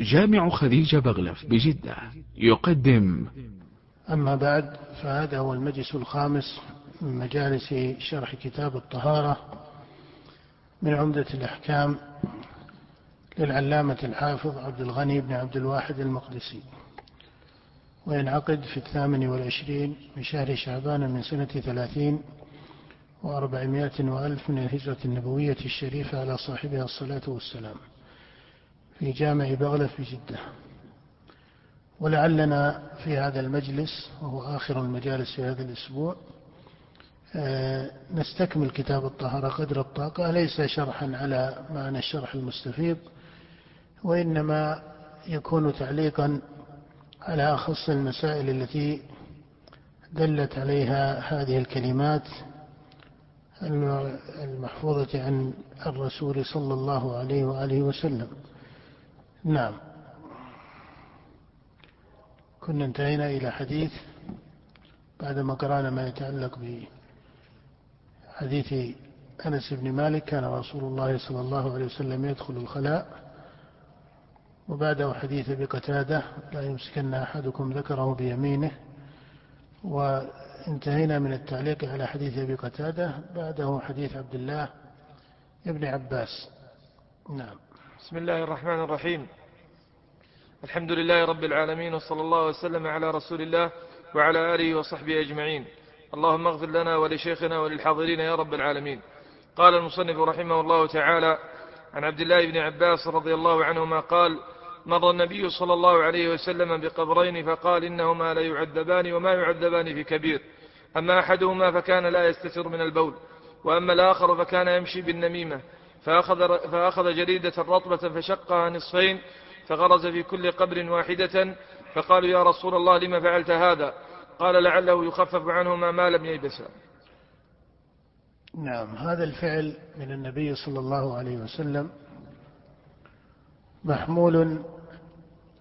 جامع خديجة بغلف بجدة يقدم. أما بعد فهذا هو المجلس الخامس من مجالس شرح كتاب الطهارة من عمدة الأحكام للعلامة الحافظ عبد الغني بن عبد الواحد المقدسي. وينعقد في الثامن والعشرين من شهر شعبان من سنة ثلاثين وأربعمائة وألف من الهجرة النبوية الشريفة على صاحبها الصلاة والسلام. في جامع بغلة في جدة. ولعلنا في هذا المجلس وهو آخر المجالس في هذا الأسبوع آه، نستكمل كتاب الطهارة قدر الطاقة ليس شرحا على معنى الشرح المستفيض وإنما يكون تعليقا على أخص المسائل التي دلت عليها هذه الكلمات المحفوظة عن الرسول صلى الله عليه وآله وسلم. نعم. كنا انتهينا إلى حديث بعدما قرأنا ما يتعلق بحديث أنس بن مالك كان رسول الله صلى الله عليه وسلم يدخل الخلاء وبعده حديث بقتادة لا يمسكن أحدكم ذكره بيمينه وانتهينا من التعليق على حديث أبي قتادة بعده حديث عبد الله ابن عباس. نعم. بسم الله الرحمن الرحيم. الحمد لله رب العالمين وصلى الله وسلم على رسول الله وعلى آله وصحبه أجمعين. اللهم اغفر لنا ولشيخنا وللحاضرين يا رب العالمين. قال المصنف رحمه الله تعالى عن عبد الله بن عباس رضي الله عنهما قال مر النبي صلى الله عليه وسلم بقبرين فقال إنهما لا يعذبان وما يعذبان في كبير. أما أحدهما فكان لا يستتر من البول وأما الآخر فكان يمشي بالنميمة. فأخذ, فأخذ جريدة رطبة فشقها نصفين فغرز في كل قبر واحدة فقالوا يا رسول الله لما فعلت هذا؟ قال لعله يخفف عنهما ما لم ييبسا نعم هذا الفعل من النبي صلى الله عليه وسلم محمول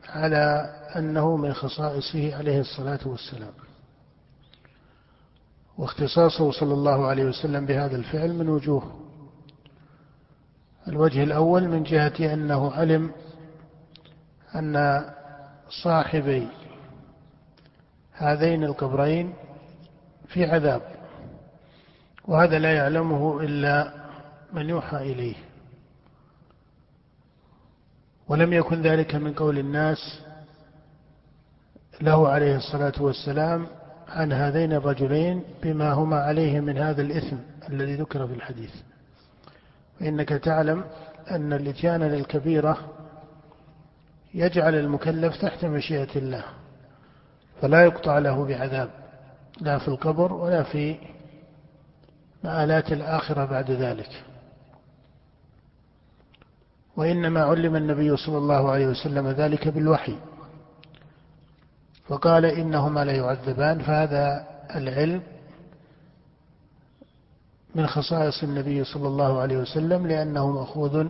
على أنه من خصائصه عليه الصلاة والسلام. واختصاصه صلى الله عليه وسلم بهذا الفعل من وجوه. الوجه الأول من جهة أنه علم أن صاحبي هذين القبرين في عذاب وهذا لا يعلمه إلا من يوحى إليه. ولم يكن ذلك من قول الناس له عليه الصلاة والسلام عن هذين الرجلين بما هما عليه من هذا الإثم الذي ذكر في الحديث. فإنك تعلم أن الإتيان للكبيرة يجعل المكلف تحت مشيئة الله فلا يقطع له بعذاب لا في القبر ولا في مآلات الآخرة بعد ذلك. وإنما علم النبي صلى الله عليه وسلم ذلك بالوحي. فقال إنهما لا يعذبان فهذا العلم من خصائص النبي صلى الله عليه وسلم لأنه مأخوذ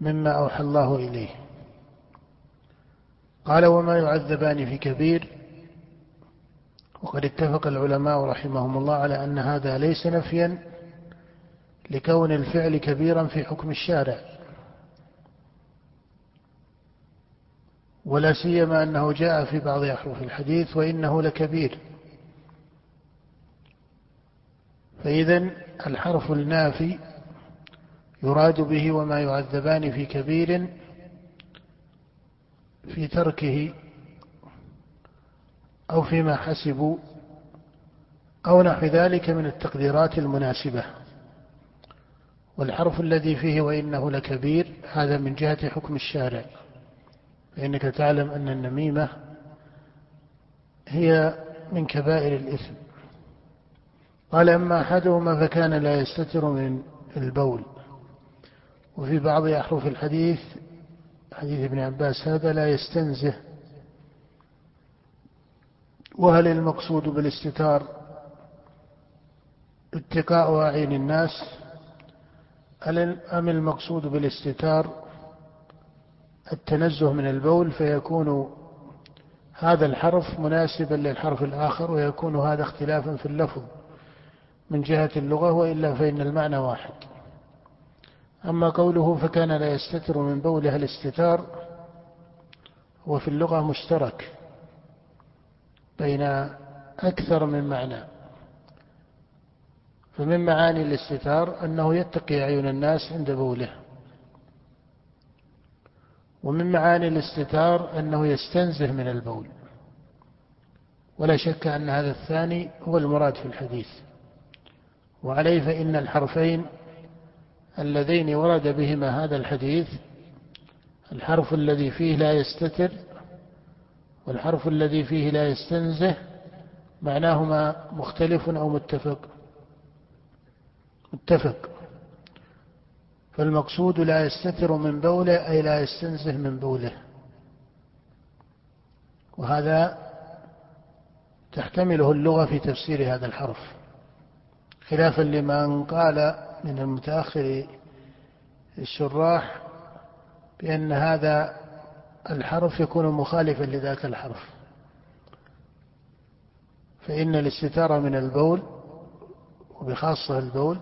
مما أوحى الله إليه. قال وما يعذبان في كبير. وقد اتفق العلماء رحمهم الله على أن هذا ليس نفيا لكون الفعل كبيرا في حكم الشارع. ولا سيما أنه جاء في بعض أحرف الحديث وإنه لكبير. فإذا الحرف النافي يراد به وما يعذبان في كبير في تركه أو فيما حسبوا أو نحو ذلك من التقديرات المناسبة. والحرف الذي فيه وإنه لكبير هذا من جهة حكم الشارع. فإنك تعلم أن النميمة هي من كبائر الإثم. قال أما أحدهما فكان لا يستتر من البول. وفي بعض أحرف الحديث حديث ابن عباس هذا لا يستنزه. وهل المقصود بالاستتار اتقاء أعين الناس؟ أم المقصود بالاستتار التنزه من البول فيكون هذا الحرف مناسبا للحرف الآخر ويكون هذا اختلافا في اللفظ من جهة اللغة وإلا فإن المعنى واحد. أما قوله فكان لا يستتر من بولها الاستتار هو في اللغة مشترك بين أكثر من معنى. فمن معاني الاستتار أنه يتقي أعين الناس عند بوله. ومن معاني الاستتار أنه يستنزه من البول. ولا شك أن هذا الثاني هو المراد في الحديث. وعليه فإن الحرفين اللذين ورد بهما هذا الحديث الحرف الذي فيه لا يستتر والحرف الذي فيه لا يستنزه معناهما مختلف أو متفق؟ متفق. فالمقصود لا يستتر من بوله أي لا يستنزه من بوله. وهذا تحتمله اللغة في تفسير هذا الحرف. خلافا لمن قال من المتأخر الشراح بأن هذا الحرف يكون مخالفا لذاك الحرف. فإن الاستتارة من البول وبخاصة البول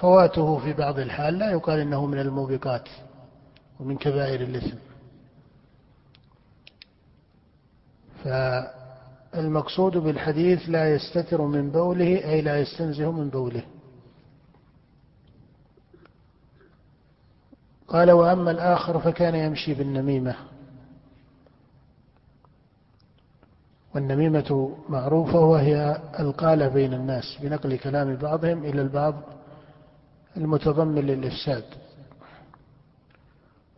فواته في بعض الحال لا يقال إنه من الموبقات ومن كبائر الإثم. فالمقصود بالحديث لا يستتر من بوله أي لا يستنزه من بوله. قال وأما الآخر فكان يمشي بالنميمة. والنميمة معروفة وهي القاله بين الناس بنقل كلام بعضهم إلى البعض المتضمن للإفساد.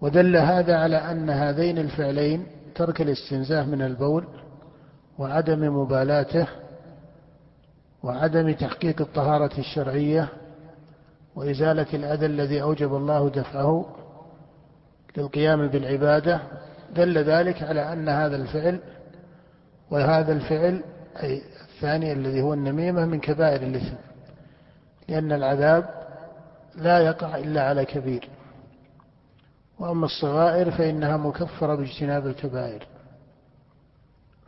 ودل هذا على أن هذين الفعلين ترك الاستنزاه من البول وعدم مبالاته وعدم تحقيق الطهارة الشرعية وإزالة الأذى الذي أوجب الله دفعه للقيام بالعبادة دل ذلك على أن هذا الفعل وهذا الفعل أي الثاني الذي هو النميمة من كبائر الإثم لأن العذاب لا يقع إلا على كبير. وأما الصغائر فإنها مكفرة باجتناب الكبائر.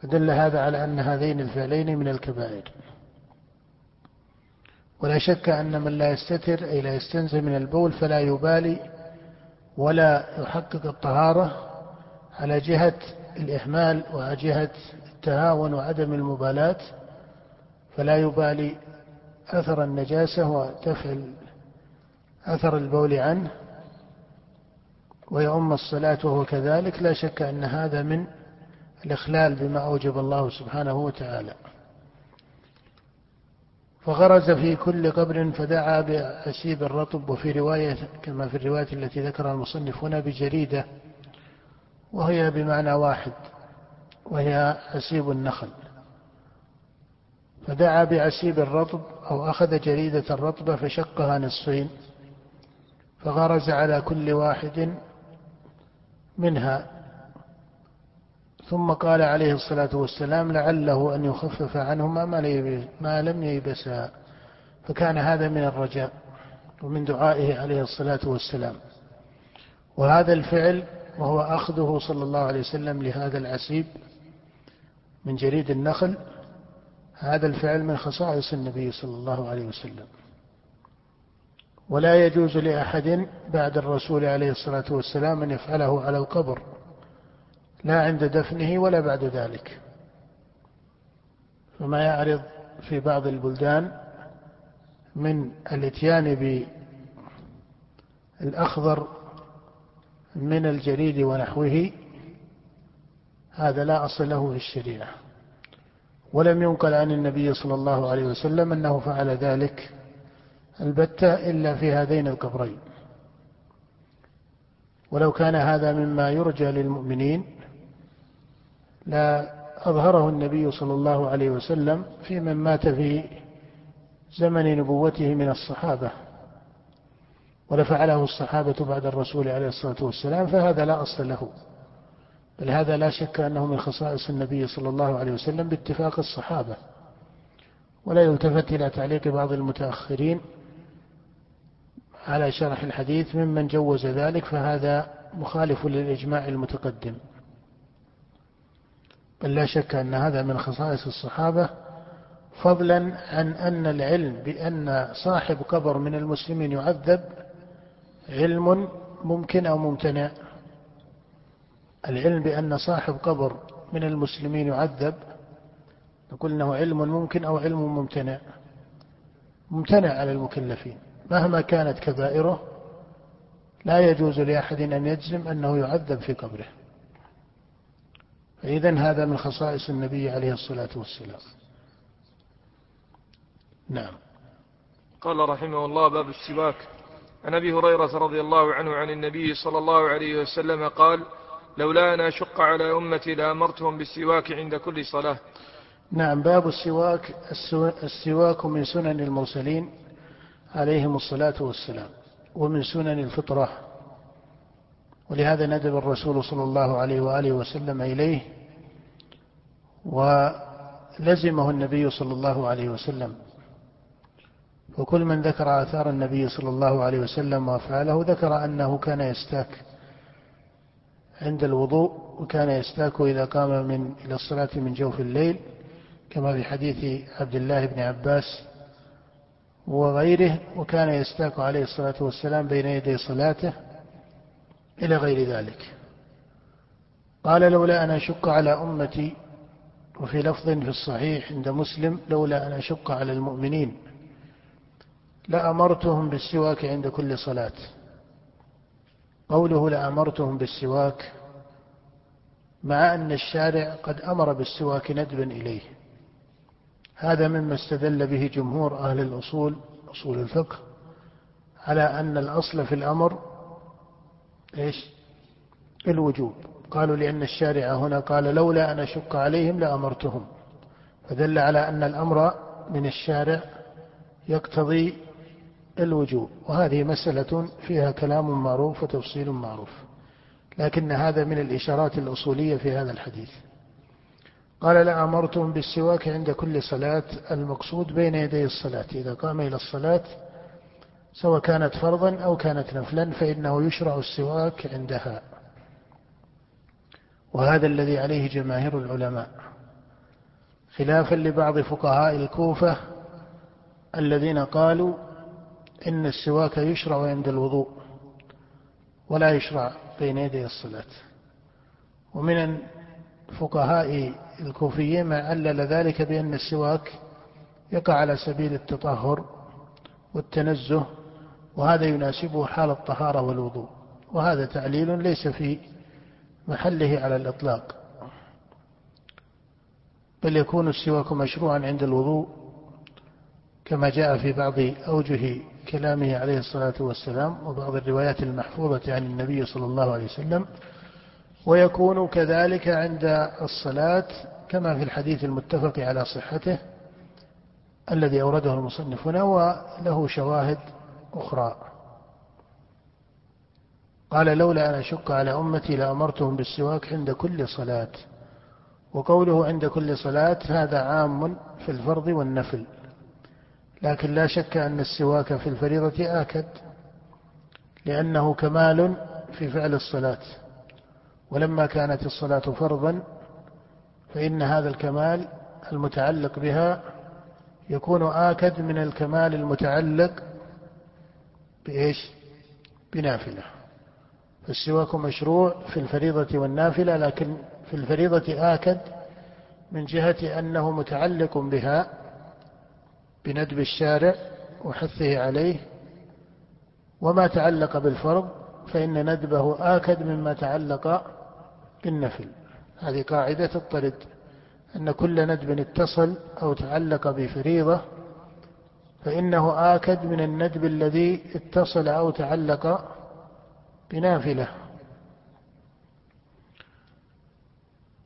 فدل هذا على أن هذين الفعلين من الكبائر. ولا شك أن من لا يستتر أي لا يستنزه من البول فلا يبالي ولا يحقق الطهارة على جهة الإهمال وعلى جهة التهاون وعدم المبالاة فلا يبالي أثر النجاسة ودفع أثر البول عنه ويؤم الصلاة وهو كذلك. لا شك أن هذا من الإخلال بما أوجب الله سبحانه وتعالى. فغرز في كل قبر فدعا بأسيب الرطب وفي رواية كما في الرواية التي ذكرها المصنف هنا بجريدة وهي بمعنى واحد وهي أسيب النخل. فدعا بعسيب الرطب أو أخذ جريدة الرطبة فشقها نصفين فغرز على كل واحد منها ثم قال عليه الصلاة والسلام لعله أن يخفف عنهما ما لم ييبسا. فكان هذا من الرجاء ومن دعائه عليه الصلاة والسلام. وهذا الفعل وهو أخذه صلى الله عليه وسلم لهذا العسيب من جريد النخل هذا الفعل من خصائص النبي صلى الله عليه وسلم. ولا يجوز لأحد بعد الرسول عليه الصلاة والسلام أن يفعله على القبر. لا عند دفنه ولا بعد ذلك. فما يعرض في بعض البلدان من الاتيان بالأخضر من الجريد ونحوه هذا لا أصل له في الشريعة. ولم ينقل عن النبي صلى الله عليه وسلم أنه فعل ذلك البتة إلا في هذين القبرين. ولو كان هذا مما يرجى للمؤمنين لا أظهره النبي صلى الله عليه وسلم في من مات في زمن نبوته من الصحابة ولفعله الصحابة بعد الرسول عليه الصلاة والسلام فهذا لا أصل له. بل هذا لا شك أنه من خصائص النبي صلى الله عليه وسلم باتفاق الصحابة. ولا يلتفت إلى تعليق بعض المتأخرين على شرح الحديث ممن جوز ذلك فهذا مخالف للإجماع المتقدم. بل لا شك أن هذا من خصائص الصحابة فضلا عن أن العلم بأن صاحب قبر من المسلمين يعذب علم ممكن أو ممتنع. العلم بأن صاحب قبر من المسلمين يعذب نقول إنه علم ممكن أو علم ممتنع. ممتنع على المكلفين. مهما كانت كبائره لا يجوز لأحد أن يجزم أنه يعذب في قبره. فاذا هذا من خصائص النبي عليه الصلاة والسلام. نعم. قال رحمه الله باب السواك عن أبي هريرة رضي الله عنه عن النبي صلى الله عليه وسلم قال لولا أن أشق على أمتي لأمرتهم بالسواك عند كل صلاة. نعم باب السواك السواك من سنن المرسلين عليهم الصلاة والسلام ومن سنن الفطرة. ولهذا ندب الرسول صلى الله عليه وآله وسلم إليه ولزمه النبي صلى الله عليه وسلم. وكل من ذكر آثار النبي صلى الله عليه وسلم وأفعاله ذكر أنه كان يستاك عند الوضوء وكان يستاك إذا قام من إلى الصلاة من جوف الليل كما في حديث عبد الله بن عباس وغيره وكان يستاك عليه الصلاة والسلام بين يدي صلاته إلى غير ذلك. قال لولا أن أشق على أمتي وفي لفظ في الصحيح عند مسلم لولا أن أشق على المؤمنين لأمرتهم بالسواك عند كل صلاة. قوله لأمرتهم بالسواك مع أن الشارع قد أمر بالسواك ندبا إليه. هذا مما استدل به جمهور أهل الأصول أصول الفقه على أن الأصل في الأمر إيش؟ الوجوب. قالوا لأن الشارع هنا قال لولا أن أشق عليهم لأمرتهم. فدل على أن الأمر من الشارع يقتضي الوجوب. وهذه مسألة فيها كلام معروف وتفصيل معروف. لكن هذا من الإشارات الأصولية في هذا الحديث. قال لأمرتم بالسواك عند كل صلاة المقصود بين يدي الصلاة. إذا قام إلى الصلاة سواء كانت فرضا أو كانت نفلا فإنه يشرع السواك عندها. وهذا الذي عليه جماهير العلماء. خلافا لبعض فقهاء الكوفة الذين قالوا إن السواك يشرع عند الوضوء ولا يشرع بين يدي الصلاة. ومن فقهاء الكوفيين ما علل ذلك بأن السواك يقع على سبيل التطهر والتنزه وهذا يناسبه حال الطهارة والوضوء. وهذا تعليل ليس في محله على الإطلاق. بل يكون السواك مشروعا عند الوضوء كما جاء في بعض أوجه كلامه عليه الصلاة والسلام وبعض الروايات المحفوظة عن النبي صلى الله عليه وسلم. ويكون كذلك عند الصلاة كما في الحديث المتفق على صحته الذي أورده المصنف هنا وله شواهد أخرى. قال لولا أن أشق على أمتي لأمرتهم بالسواك عند كل صلاة. وقوله عند كل صلاة هذا عام في الفرض والنفل. لكن لا شك أن السواك في الفريضة آكد لأنه كمال في فعل الصلاة. ولما كانت الصلاة فرضا فإن هذا الكمال المتعلق بها يكون آكد من الكمال المتعلق بإيش؟ بنافلة. فالسواك مشروع في الفريضة والنافلة لكن في الفريضة آكد من جهة أنه متعلق بها بندب الشارع وحثه عليه. وما تعلق بالفرض فإن ندبه آكد مما تعلق بالنفل. هذه قاعدة الطرد أن كل ندب اتصل أو تعلق بفريضة فإنه آكد من الندب الذي اتصل أو تعلق بنافلة.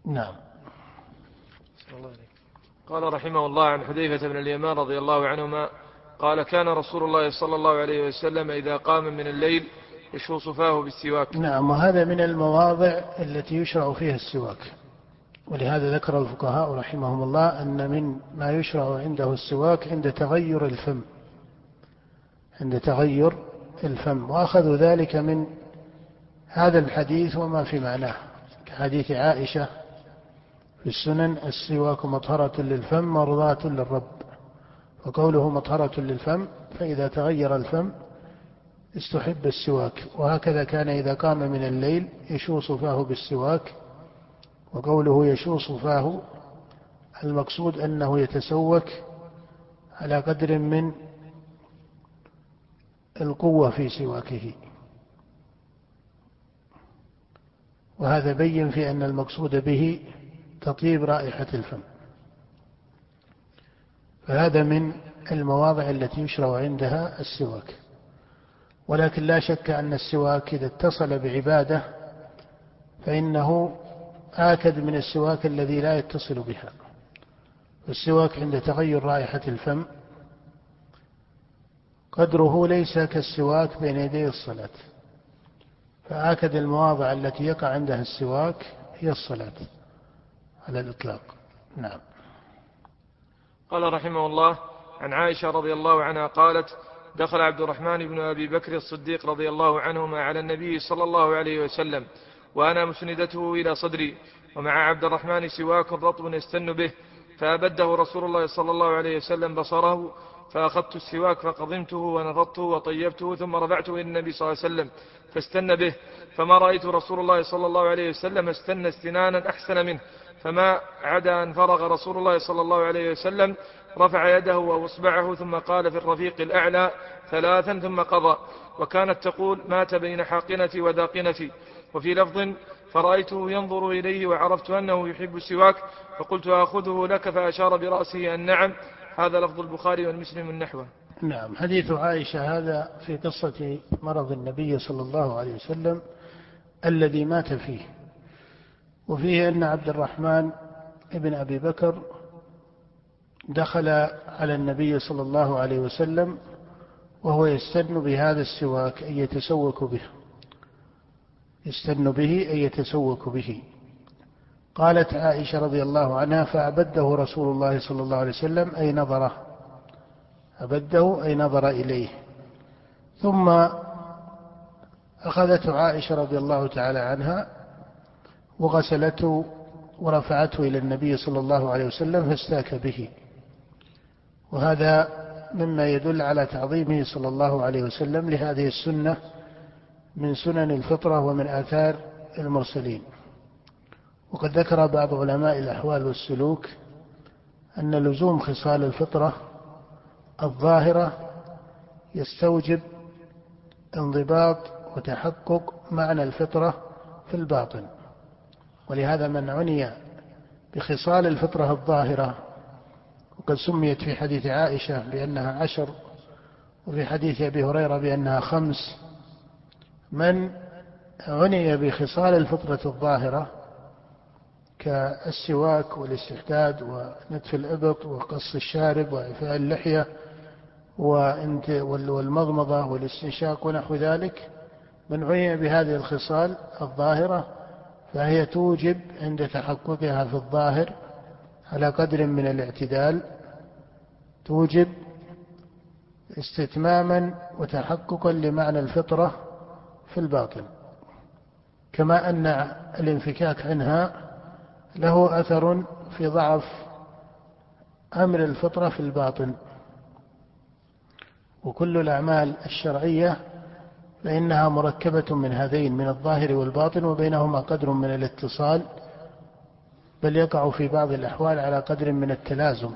نعم. قال رحمه الله عن حذيفة بن اليمان رضي الله عنهما قال كان رسول الله صلى الله عليه وسلم إذا قام من الليل يشوص فاه بالسواك. نعم وهذا من المواضع التي يشرع فيها السواك. ولهذا ذكر الفقهاء رحمهم الله أن من ما يشرع عنده السواك عند تغير الفم عند تغير الفم وأخذوا ذلك من هذا الحديث وما في معناه كحديث عائشة في السنن السواك مطهرة للفم مرضاة للرب وقوله مطهرة للفم فإذا تغير الفم استحب السواك وهكذا كان إذا قام من الليل يشوص فاه بالسواك وقوله يشوص فاه المقصود أنه يتسوك على قدر من القوة في سواكه. وهذا بين في أن المقصود به تطيب رائحة الفم. فهذا من المواضع التي يشرع عندها السواك. ولكن لا شك أن السواك إذا اتصل بعبادة فإنه آكد من السواك الذي لا يتصل بها. السواك عند تغير رائحة الفم. قدره ليس كالسواك بين يدي الصلاة. فآكد المواضع التي يقع عندها السواك هي الصلاة على الإطلاق. نعم. قال رحمه الله عن عائشة رضي الله عنها قالت دخل عبد الرحمن بن أبي بكر الصديق رضي الله عنهما على النبي صلى الله عليه وسلم. وأنا مسندته إلى صدري ومع عبد الرحمن سواك رطب يستن به فأبده رسول الله صلى الله عليه وسلم بصره فأخذت السواك فقضمته ونفضته وطيبته ثم رفعته إلى النبي صلى الله عليه وسلم فاستن به فما رأيت رسول الله صلى الله عليه وسلم استن استنانا أحسن منه فما عدا أن فرغ رسول الله صلى الله عليه وسلم رفع يده وأصبعه ثم قال في الرفيق الأعلى ثلاثا ثم قضى وكانت تقول مات بين حاقنتي وذاقنتي. وفي لفظ فرأيته ينظر إليه وعرفت أنه يحب السواك فقلت أخذه لك فأشار برأسه أن نعم هذا لفظ البخاري والمسلم النحوة نعم حديث عائشة هذا في قصة مرض النبي صلى الله عليه وسلم الذي مات فيه وفيه أن عبد الرحمن ابن أبي بكر دخل على النبي صلى الله عليه وسلم وهو يستن بهذا السواك أي يتسوك به. يستن به أي يتسوك به. قالت عائشة رضي الله عنها فأبده رسول الله صلى الله عليه وسلم أي نظره. أبده أي نظر إليه. ثم أخذته عائشة رضي الله تعالى عنها وغسلته ورفعته إلى النبي صلى الله عليه وسلم فاستاك به. وهذا مما يدل على تعظيمه صلى الله عليه وسلم لهذه السنة من سنن الفطرة ومن آثار المرسلين. وقد ذكر بعض علماء الأحوال والسلوك أن لزوم خصال الفطرة الظاهرة يستوجب انضباط وتحقق معنى الفطرة في الباطن. ولهذا من عني بخصال الفطرة الظاهرة وقد سميت في حديث عائشة بأنها عشر وفي حديث أبي هريرة بأنها خمس من عني بخصال الفطرة الظاهرة كالسواك والاستحداد ونتف الإبط وقص الشارب وإعفاء اللحية والمضمضة والاستنشاق ونحو ذلك. من عني بهذه الخصال الظاهرة فهي توجب عند تحققها في الظاهر على قدر من الاعتدال توجب استتماما وتحققا لمعنى الفطرة في الباطن كما أن الانفكاك عنها له أثر في ضعف أمر الفطرة في الباطن. وكل الأعمال الشرعية فإنها مركبة من هذين من الظاهر والباطن وبينهما قدر من الاتصال بل يقع في بعض الأحوال على قدر من التلازم.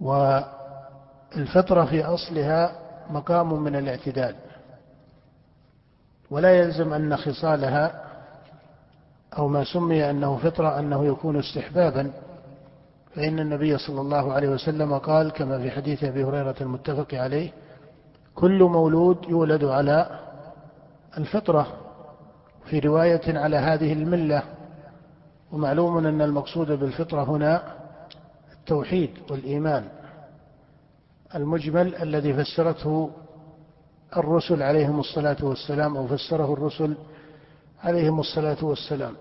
والفطرة في أصلها مقام من الاعتدال. ولا يلزم أن خصالها أو ما سمي أنه فطرة أنه يكون استحبابا. فإن النبي صلى الله عليه وسلم قال كما في حديث أبي هريرة المتفق عليه كل مولود يولد على الفطرة. في رواية على هذه الملة ومعلوم أن المقصود بالفطرة هنا التوحيد والإيمان. المجمل الذي فسرته الرسل عليهم الصلاة والسلام أو فسره الرسل عليهم الصلاة والسلام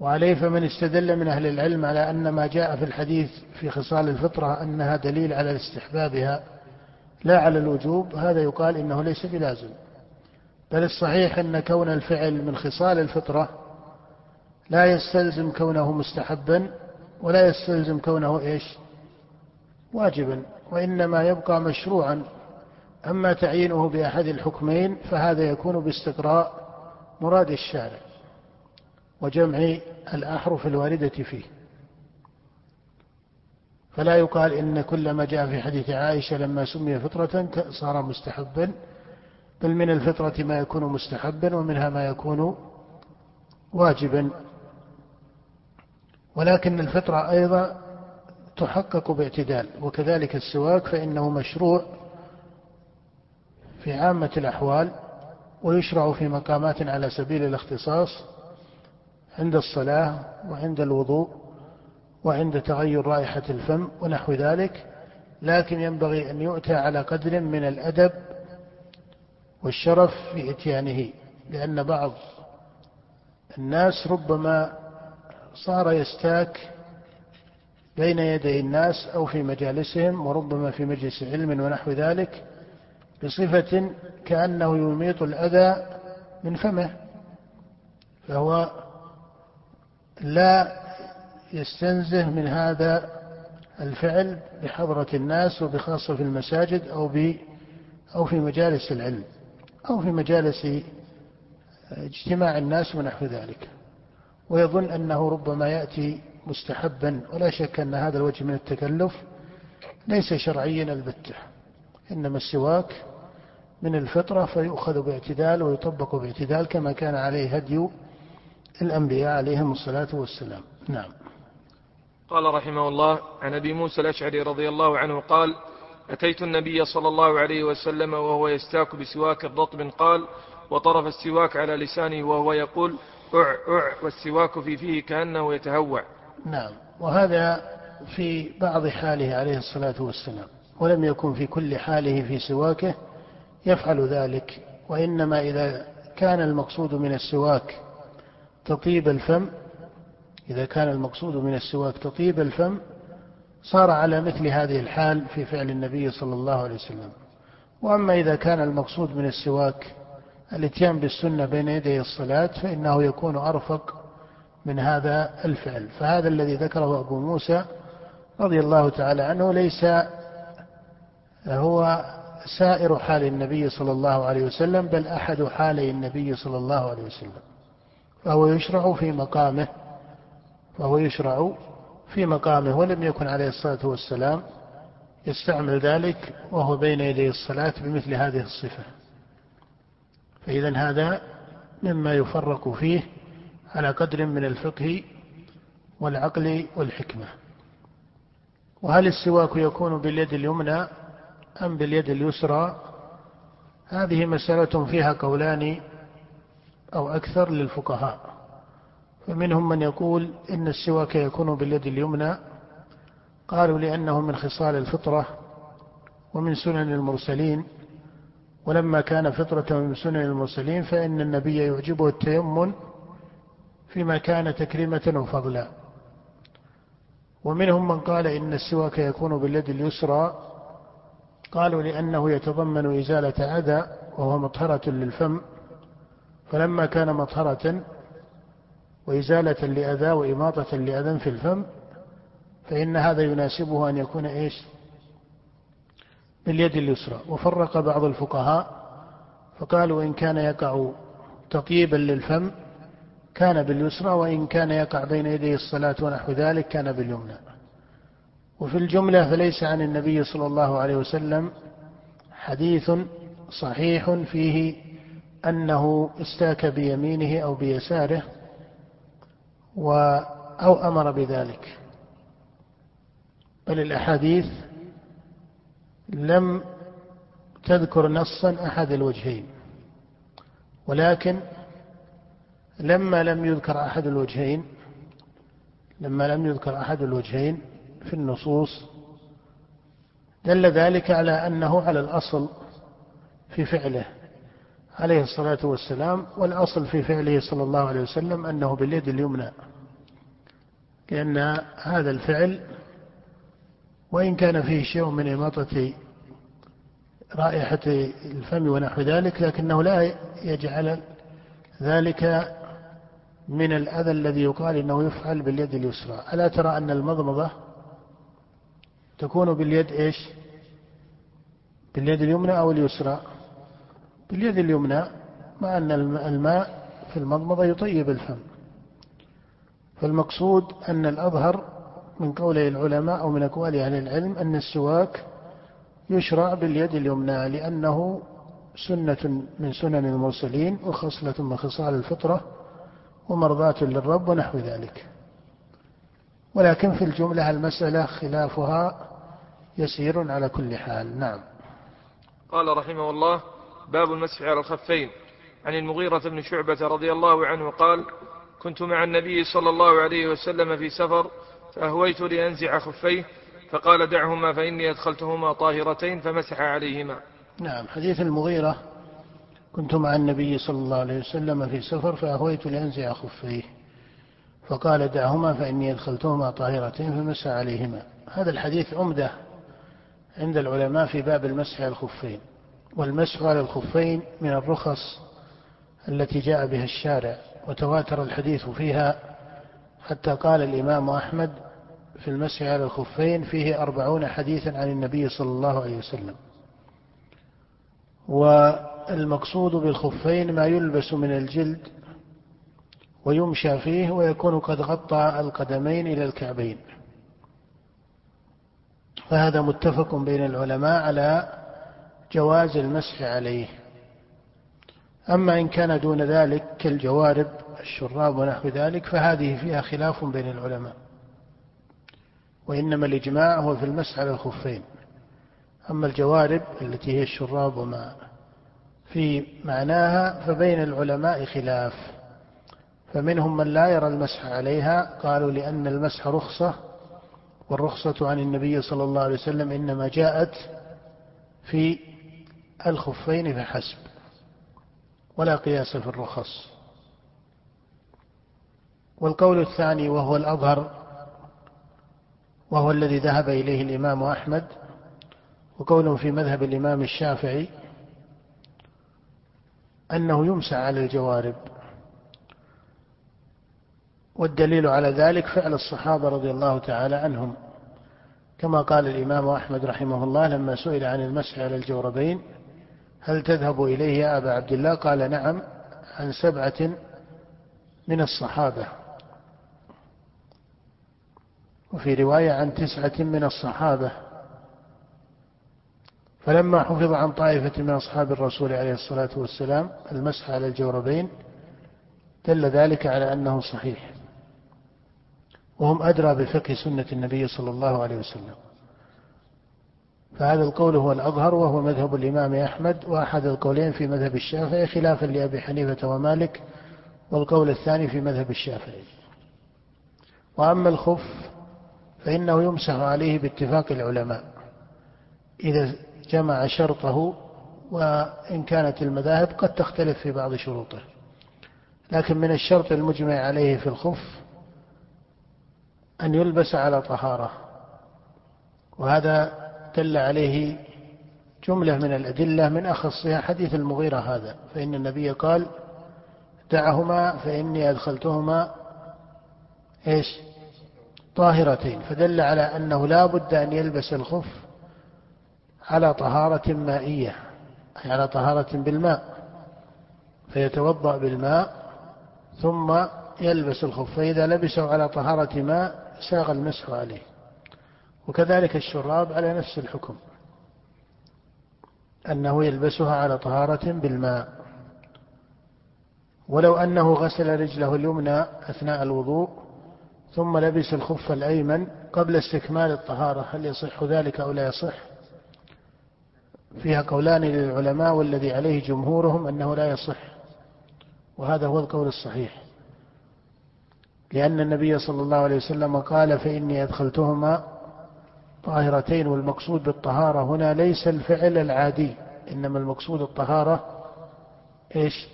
وعليه فمن استدل من أهل العلم على أن ما جاء في الحديث في خصال الفطرة أنها دليل على استحبابها لا على الوجوب هذا يقال إنه ليس بلازم بل الصحيح أن كون الفعل من خصال الفطرة لا يستلزم كونه مستحبا ولا يستلزم كونه إيش؟ واجبا وإنما يبقى مشروعا أما تعيينه بأحد الحكمين فهذا يكون باستقراء مراد الشارع وجمع الأحرف الواردة فيه. فلا يقال إن كل ما جاء في حديث عائشة لما سمي فطرة صار مستحبا بل من الفطرة ما يكون مستحبا ومنها ما يكون واجبا. ولكن الفطرة أيضا تحقق باعتدال وكذلك السواك فإنه مشروع في عامة الأحوال ويشرع في مقامات على سبيل الاختصاص عند الصلاة وعند الوضوء وعند تغير رائحة الفم ونحو ذلك لكن ينبغي أن يؤتى على قدر من الأدب والشرف في إتيانه لأن بعض الناس ربما صار يستاك بين يدي الناس أو في مجالسهم وربما في مجلس علم ونحو ذلك بصفة كأنه يميط الأذى من فمه فهو لا يستنزه من هذا الفعل بحضرة الناس وبخاصة في المساجد أو أو في مجالس العلم أو في مجالس اجتماع الناس ونحو ذلك. ويظن أنه ربما يأتي مستحبا ولا شك أن هذا الوجه من التكلف ليس شرعيا البتة إنما السواك من الفطرة فيؤخذ باعتدال ويطبق باعتدال كما كان عليه هدي الأنبياء عليهم الصلاة والسلام. نعم. قال رحمه الله عن أبي موسى الأشعري رضي الله عنه قال أتيت النبي صلى الله عليه وسلم وهو يستاك بسواك رطب قال وطرف السواك على لسانه وهو يقول أع أع والسواك في فيه كأنه يتهوع. نعم. وهذا في بعض حاله عليه الصلاة والسلام ولم يكن في كل حاله في سواكه يفعل ذلك وإنما إذا كان المقصود من السواك تطيب الفم إذا كان المقصود من السواك تطيب الفم صار على مثل هذه الحال في فعل النبي صلى الله عليه وسلم. وأما إذا كان المقصود من السواك الاتيان بالسنة بين يدي الصلاة فإنه يكون أرفق من هذا الفعل. فهذا الذي ذكره أبو موسى رضي الله تعالى عنه ليس هو سائر حال النبي صلى الله عليه وسلم بل أحد حالي النبي صلى الله عليه وسلم. فهو يشرع في مقامه فهو يشرع في مقامه ولم يكن عليه الصلاة والسلام يستعمل ذلك وهو بين يدي الصلاة بمثل هذه الصفة. فإذا هذا مما يفرق فيه على قدر من الفقه والعقل والحكمة. وهل السواك يكون باليد اليمنى؟ أم باليد اليسرى؟ هذه مسألة فيها قولان أو أكثر للفقهاء. فمنهم من يقول إن السواك يكون باليد اليمنى. قالوا لأنه من خصال الفطرة ومن سنن المرسلين. ولما كان فطرة من سنن المرسلين فإن النبي يعجبه التيمم فيما كان تكريمة وفضلا. ومنهم من قال إن السواك يكون باليد اليسرى قالوا لأنه يتضمن إزالة أذى وهو مطهرة للفم فلما كان مطهرة وإزالة لأذى وإماطة لأذى في الفم فإن هذا يناسبه أن يكون إيش؟ باليد اليسرى. وفرق بعض الفقهاء فقالوا إن كان يقع تطيبا للفم كان باليسرى وإن كان يقع بين يدي الصلاة ونحو ذلك كان باليمنى. وفي الجملة فليس عن النبي صلى الله عليه وسلم حديث صحيح فيه أنه استاك بيمينه أو بيساره و أو أمر بذلك. بل الأحاديث لم تذكر نصا أحد الوجهين ولكن لما لم يذكر أحد الوجهين لما لم يذكر أحد الوجهين في النصوص دل ذلك على أنه على الأصل في فعله عليه الصلاة والسلام والأصل في فعله صلى الله عليه وسلم أنه باليد اليمنى لأن هذا الفعل وإن كان فيه شيء من إماطة رائحة الفم ونحو ذلك لكنه لا يجعل ذلك من الأذى الذي يقال إنه يفعل باليد اليسرى. ألا ترى أن المضمضة تكون باليد إيش؟ باليد اليمنى أو اليسرى. باليد اليمنى مع أن الماء في المضمضة يطيب الفم. فالمقصود أن الأظهر من قول العلماء أو من أقوال أهل العلم أن السواك يشرع باليد اليمنى لأنه سنة من سنن المرسلين وخصلة من خصال الفطرة ومرضاة للرب ونحو ذلك. ولكن في الجملة المسألة خلافها يسير على كل حال. نعم. قال رحمه الله باب المسح على الخفين. عن المغيرة بن شعبة رضي الله عنه قال كنت مع النبي صلى الله عليه وسلم في سفر فأهويت لأنزع خفيه فقال دعهما فإني أدخلتهما طاهرتين فمسح عليهما. نعم. حديث المغيرة كنت مع النبي صلى الله عليه وسلم في سفر فأهويت لأنزع خفيه فقال دعهما فإني أدخلتهما طاهرتين فمسح عليهما. هذا الحديث عمدة عند العلماء في باب المسح على الخفين. والمسح على الخفين من الرخص التي جاء بها الشارع وتواتر الحديث فيها حتى قال الإمام أحمد في المسح على الخفين فيه أربعون حديثا عن النبي صلى الله عليه وسلم. والمقصود بالخفين ما يلبس من الجلد ويمشى فيه ويكون قد غطى القدمين إلى الكعبين. فهذا متفق بين العلماء على جواز المسح عليه. أما إن كان دون ذلك كالجوارب الشراب ونحو ذلك فهذه فيها خلاف بين العلماء. وإنما الإجماع هو في المسح على الخفين. أما الجوارب التي هي الشراب وما في معناها فبين العلماء خلاف. فمنهم من لا يرى المسح عليها قالوا لأن المسح رخصة والرخصة عن النبي صلى الله عليه وسلم إنما جاءت في الخفين فحسب ولا قياس في الرخص. والقول الثاني وهو الأظهر وهو الذي ذهب إليه الإمام أحمد وقول في مذهب الإمام الشافعي أنه يمسح على الجوارب. والدليل على ذلك فعل الصحابة رضي الله تعالى عنهم. كما قال الإمام أحمد رحمه الله لما سئل عن المسح على الجوربين هل تذهب إليه يا أبا عبد الله؟ قال نعم عن سبعة من الصحابة. وفي رواية عن تسعة من الصحابة. فلما حفظ عن طائفة من أصحاب الرسول عليه الصلاة والسلام المسح على الجوربين دل ذلك على أنه صحيح. وهم أدرى بفقه سنة النبي صلى الله عليه وسلم. فهذا القول هو الأظهر وهو مذهب الإمام أحمد وأحد القولين في مذهب الشافعي خلافا لأبي حنيفة ومالك والقول الثاني في مذهب الشافعي. وأما الخف فإنه يمسح عليه باتفاق العلماء. إذا جمع شرطه وإن كانت المذاهب قد تختلف في بعض شروطه. لكن من الشرط المجمع عليه في الخف أن يلبس على طهارة وهذا دل عليه جملة من الأدلة من أخصها حديث المغيرة هذا فإن النبي قال دعهما فإني أدخلتهما إيش؟ طاهرتين فدل على أنه لا بد أن يلبس الخف على طهارة مائية أي على طهارة بالماء فيتوضأ بالماء ثم يلبس الخف فإذا لبسه على طهارة ماء ساغ المسح عليه. وكذلك الشراب على نفس الحكم. أنه يلبسها على طهارة بالماء. ولو أنه غسل رجله اليمنى أثناء الوضوء ثم لبس الخف الأيمن قبل استكمال الطهارة هل يصح ذلك أو لا يصح؟ فيها قولان للعلماء والذي عليه جمهورهم أنه لا يصح. وهذا هو القول الصحيح. لأن النبي صلى الله عليه وسلم قال فإني أدخلتهما طاهرتين والمقصود بالطهارة هنا ليس الفعل العادي إنما المقصود الطهارة إيش؟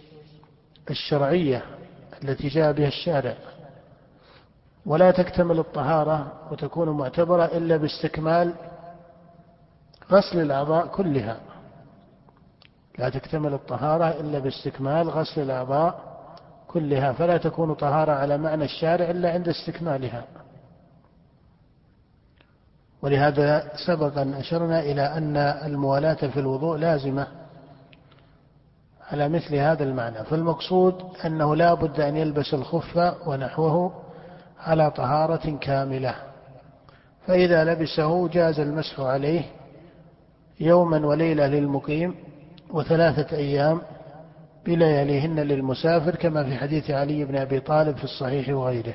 الشرعية التي جاء بها الشارع. ولا تكتمل الطهارة وتكون معتبرة إلا باستكمال غسل الأعضاء كلها. لا تكتمل الطهارة إلا باستكمال غسل الأعضاء كلها فلا تكون طهارة على معنى الشارع إلا عند استكمالها. ولهذا سبق أن أشرنا إلى أن الموالاة في الوضوء لازمة على مثل هذا المعنى. فالمقصود أنه لا بد أن يلبس الخف ونحوه على طهارة كاملة. فإذا لبسه جاز المسح عليه يوما وليلة للمقيم وثلاثة أيام بلياليهن للمسافر كما في حديث علي بن أبي طالب في الصحيح وغيره.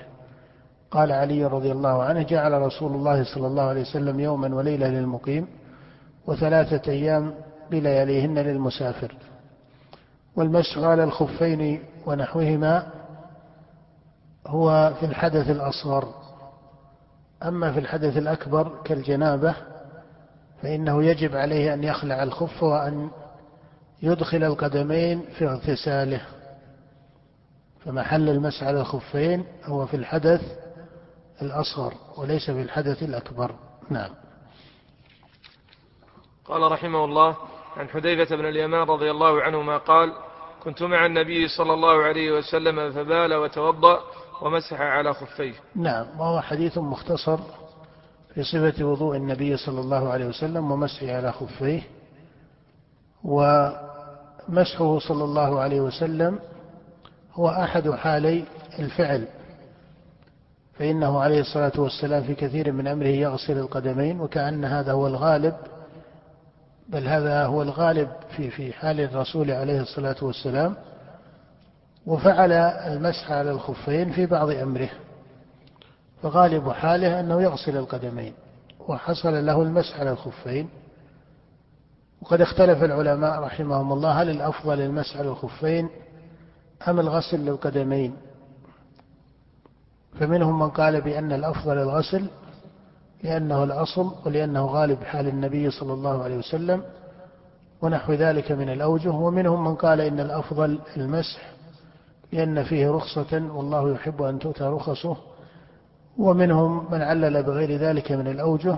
قال علي رضي الله عنه جعل رسول الله صلى الله عليه وسلم يوما وليلة للمقيم وثلاثة أيام بلياليهن للمسافر. والمسح على الخفين ونحوهما هو في الحدث الأصغر. أما في الحدث الأكبر كالجنابة فإنه يجب عليه أن يخلع الخف وأن يدخل القدمين في اغتساله. فمحل المسح على الخفين هو في الحدث الأصغر وليس في الحدث الأكبر. نعم. قال رحمه الله عن حذيفة بن اليمان رضي الله عنهما قال كنت مع النبي صلى الله عليه وسلم فبال وتوضأ ومسح على خفيه. نعم. وهو حديث مختصر في صفة وضوء النبي صلى الله عليه وسلم ومسحه على خفيه. ومسحه صلى الله عليه وسلم هو أحد حالي الفعل فإنه عليه الصلاة والسلام في كثير من أمره يغسل القدمين وكأن هذا هو الغالب بل هذا هو الغالب في في حال الرسول عليه الصلاة والسلام وفعل المسح على الخفين في بعض أمره فغالب حاله أنه يغسل القدمين وحصل له المسح على الخفين وقد اختلف العلماء رحمهم الله هل الأفضل المسح على الخفين أم الغسل للقدمين؟ فمنهم من قال بأن الأفضل الغسل لأنه الأصل ولأنه غالب حال النبي صلى الله عليه وسلم ونحو ذلك من الأوجه ومنهم من قال إن الأفضل المسح لأن فيه رخصة والله يحب أن تؤتى رخصه ومنهم من علل بغير ذلك من الأوجه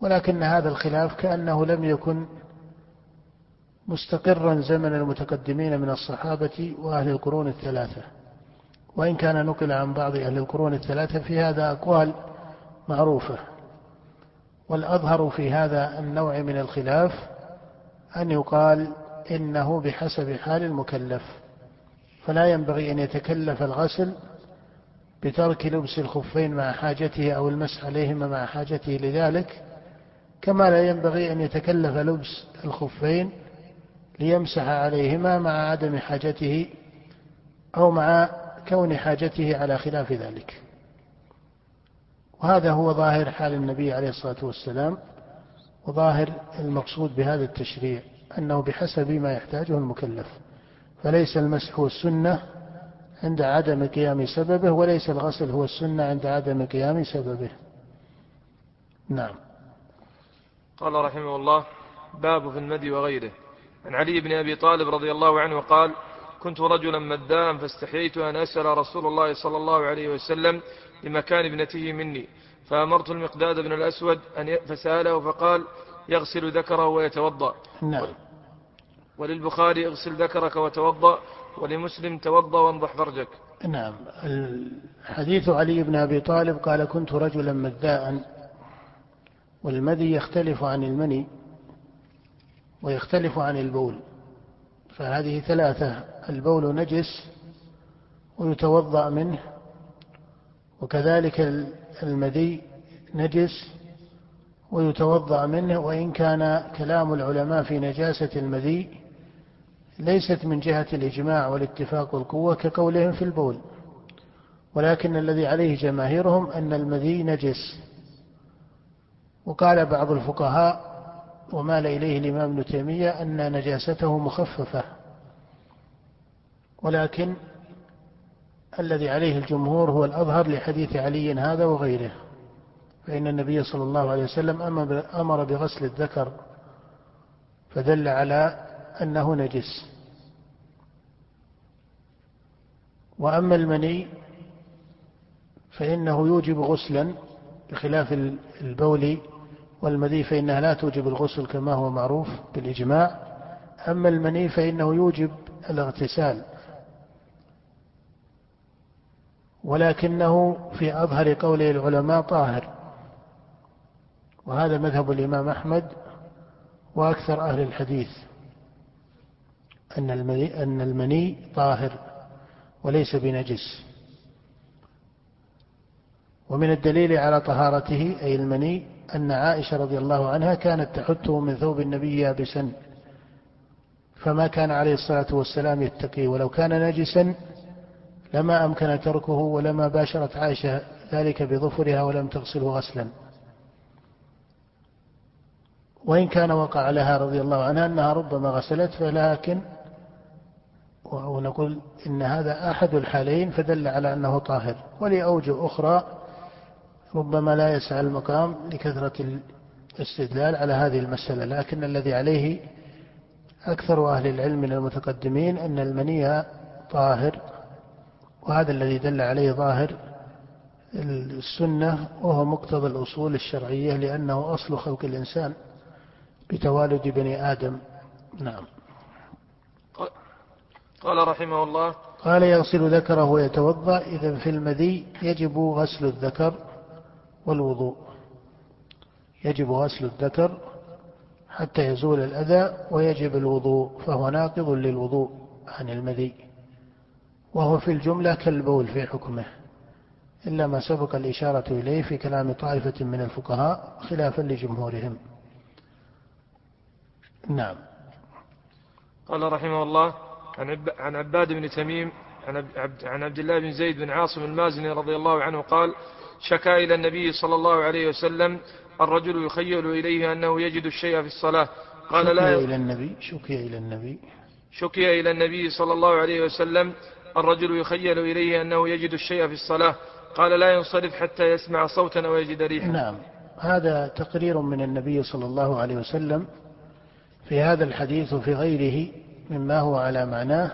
ولكن هذا الخلاف كأنه لم يكن مستقرا زمن المتقدمين من الصحابة وأهل القرون الثلاثة. وإن كان نقل عن بعض أهل القرون الثلاثة في هذا أقوال معروفة. والأظهر في هذا النوع من الخلاف أن يقال إنه بحسب حال المكلف. فلا ينبغي أن يتكلف الغسل بترك لبس الخفين مع حاجته أو المسح عليهما مع حاجته لذلك كما لا ينبغي أن يتكلف لبس الخفين ليمسح عليهما مع عدم حاجته أو مع كون حاجته على خلاف ذلك. وهذا هو ظاهر حال النبي عليه الصلاة والسلام وظاهر المقصود بهذا التشريع أنه بحسب ما يحتاجه المكلف. فليس المسح هو السنة عند عدم قيام سببه وليس الغسل هو السنة عند عدم قيام سببه. نعم. قال رحمه الله باب في المدي وغيره. عن علي بن أبي طالب رضي الله عنه قال كنت رجلا مداء فاستحييت أن أسأل رسول الله صلى الله عليه وسلم لمكان ابنته مني فأمرت المقداد بن الأسود أن فسأله فقال يغسل ذكره ويتوضأ. نعم. وللبخاري اغسل ذكرك وتوضأ ولمسلم توضأ وانضح فرجك. نعم. الحديث علي بن أبي طالب قال كنت رجلا مداء والمدي يختلف عن المني ويختلف عن البول فهذه ثلاثة البول نجس ويتوضأ منه وكذلك المدي نجس ويتوضأ منه وإن كان كلام العلماء في نجاسة المدي ليست من جهة الإجماع والاتفاق والقوة كقولهم في البول ولكن الذي عليه جماهيرهم أن المذي نجس. وقال بعض الفقهاء ومال إليه الإمام ابن تيمية أن نجاسته مخففة. ولكن الذي عليه الجمهور هو الأظهر لحديث علي هذا وغيره فإن النبي صلى الله عليه وسلم أمر بغسل الذكر فدل على أنه نجس. وأما المني فإنه يوجب غسلا بخلاف البول والمذي فإنها لا توجب الغسل كما هو معروف بالإجماع. أما المني فإنه يوجب الاغتسال ولكنه في أظهر قول العلماء طاهر. وهذا مذهب الإمام أحمد وأكثر أهل الحديث أن المني, أن المني طاهر وليس بنجس. ومن الدليل على طهارته أي المني أن عائشة رضي الله عنها كانت تحته من ثوب النبي يابسا فما كان عليه الصلاة والسلام يتقي ولو كان نجسا لما أمكن تركه ولما باشرت عائشة ذلك بظفرها ولم تغسله غسلا. وإن كان وقع لها رضي الله عنها أنها ربما غسلت فلكن ونقول إن هذا أحد الحالين فدل على أنه طاهر. ولأوجه أخرى ربما لا يسعى المقام لكثرة الاستدلال على هذه المسألة لكن الذي عليه أكثر أهل العلم من المتقدمين أن المني طاهر وهذا الذي دل عليه ظاهر السنة وهو مقتضى الأصول الشرعية لأنه أصل خلق الإنسان بتوالد بني آدم. نعم. قال رحمه الله قال يغسل ذكره ويتوضأ إذا في المذي يجب غسل الذكر والوضوء. يجب غسل الذكر حتى يزول الأذى ويجب الوضوء فهو ناقض للوضوء عن المذي. وهو في الجملة كالبول في حكمه. إلا ما سبق الإشارة إليه في كلام طائفة من الفقهاء خلافا لجمهورهم. نعم. قال رحمه الله عن عباد بن تميم عن عبد, الله بن زيد بن عاصم المازني رضي الله عنه قال شكا إلى النبي صلى الله عليه وسلم الرجل يخيل إليه أنه يجد الشيء في الصلاة. قال شكي لا إلى النبي شكي إلى النبي. شكي إلى النبي صلى الله عليه وسلم الرجل يخيل إليه أنه يجد الشيء في الصلاة. قال لا ينصرف حتى يسمع صوتا أو يجد ريحا. نعم. هذا تقرير من النبي صلى الله عليه وسلم في هذا الحديث وفي غيره مما هو على معناه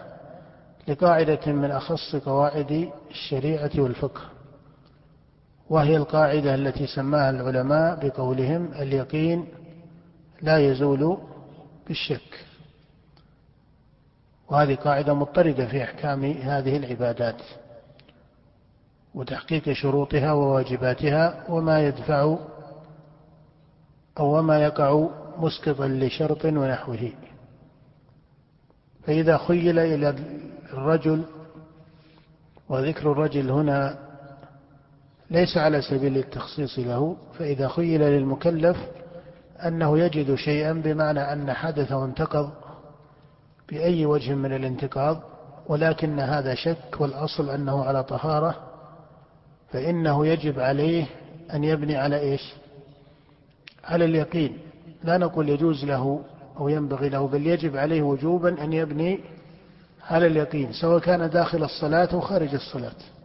لقاعدة من أخص قواعد الشريعة والفقه. وهي القاعدة التي سماها العلماء بقولهم اليقين لا يزول بالشك. وهذه قاعدة مضطردة في أحكام هذه العبادات وتحقيق شروطها وواجباتها وما يدفع أو وما يقع مسقطا لشرط ونحوه. فإذا خيل إلى الرجل وذكر الرجل هنا ليس على سبيل التخصيص له فإذا خيل للمكلف أنه يجد شيئا بمعنى أن حدثه انتقض بأي وجه من الانتقاض ولكن هذا شك والأصل أنه على طهارة فإنه يجب عليه أن يبني على إيش؟ على اليقين. لا نقول يجوز له أو ينبغي له بل يجب عليه وجوبا أن يبني على اليقين سواء كان داخل الصلاة أو خارج الصلاة.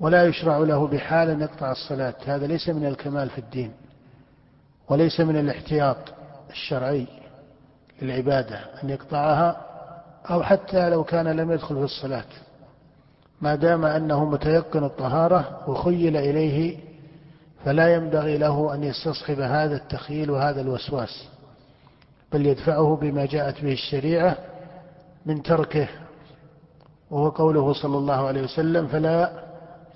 ولا يشرع له بحال أن يقطع الصلاة. هذا ليس من الكمال في الدين وليس من الاحتياط الشرعي للعبادة أن يقطعها أو حتى لو كان لم يدخل في الصلاة. ما دام أنه متيقن الطهارة وخيل إليه فلا ينبغي له أن يستصحب هذا التخيل وهذا الوسواس بل يدفعه بما جاءت به الشريعة من تركه وهو قوله صلى الله عليه وسلم فلا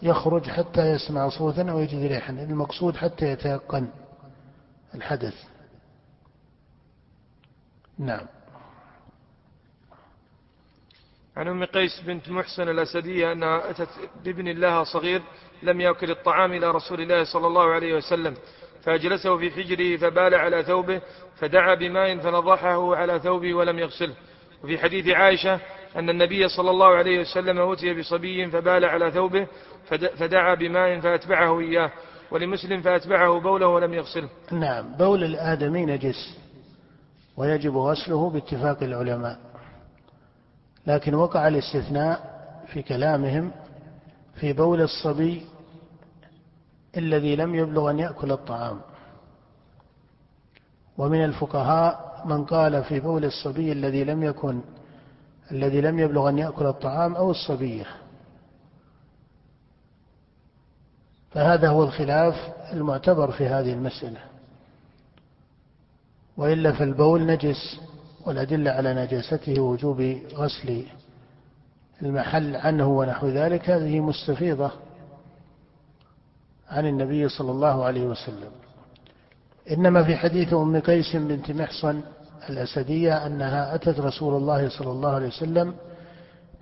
يخرج حتى يسمع صوتا أو يجد ريحا المقصود حتى يتيقن الحدث. نعم. عن أم قيس بنت محسن الأسدية أنها أتت بابن لها صغير لم يأكل الطعام إلى رسول الله صلى الله عليه وسلم فأجلسه في حجره فبال على ثوبه فدعا بماء فنضحه على ثوبه ولم يغسله. وفي حديث عائشة أن النبي صلى الله عليه وسلم أوتي بصبي فبال على ثوبه فدعا بماء فأتبعه إياه ولمسلم فأتبعه بوله ولم يغسله. نعم بول الآدمي نجس ويجب غسله باتفاق العلماء. لكن وقع الاستثناء في كلامهم في بول الصبي الذي لم يبلغ أن يأكل الطعام. ومن الفقهاء من قال في بول الصبي الذي لم يكن الذي لم يبلغ أن يأكل الطعام أو الصبية فهذا هو الخلاف المعتبر في هذه المسألة. وإلا فالبول نجس والأدلة على نجاسته وجوب غسل المحل عنه ونحو ذلك هذه مستفيضة عن النبي صلى الله عليه وسلم. إنما في حديث أم قيس بنت محصن الأسدية أنها أتت رسول الله صلى الله عليه وسلم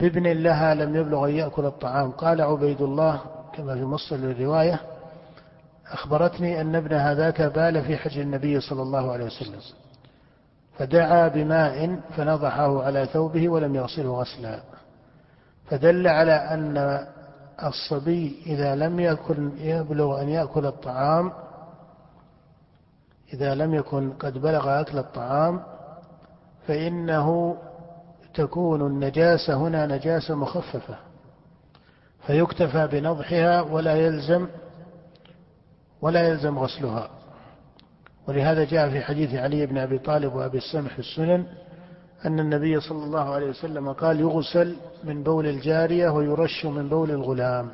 بابن لها لم يبلغ أن يأكل الطعام. قال عبيد الله كما في مصر الرواية أخبرتني أن ابن هذاك بال في حج النبي صلى الله عليه وسلم فدعا بماء فنضحه على ثوبه ولم يغسله غسلا فدل على أن الصبي إذا لم يكن يبلغ أن يأكل الطعام إذا لم يكن قد بلغ أكل الطعام فإنه تكون النجاسة هنا نجاسة مخففة. فيكتفى بنضحها ولا يلزم ولا يلزم غسلها. ولهذا جاء في حديث علي بن أبي طالب وأبي السمح في السنن أن النبي صلى الله عليه وسلم قال يغسل من بول الجارية ويرش من بول الغلام.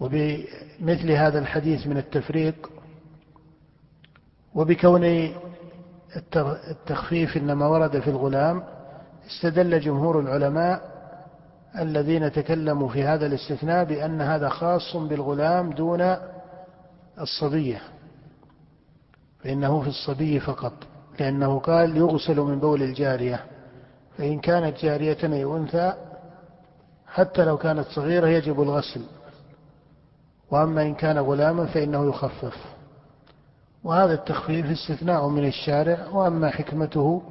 وبمثل هذا الحديث من التفريق وبكون التخفيف إنما ورد في الغلام استدل جمهور العلماء الذين تكلموا في هذا الاستثناء بأن هذا خاص بالغلام دون الصبية فإنه في الصبي فقط لأنه قال يغسل من بول الجارية. فإن كانت جارية أي أنثى حتى لو كانت صغيرة يجب الغسل. وأما إن كان غلاما فإنه يخفف. وهذا التخفيف استثناء من الشارع وأما حكمته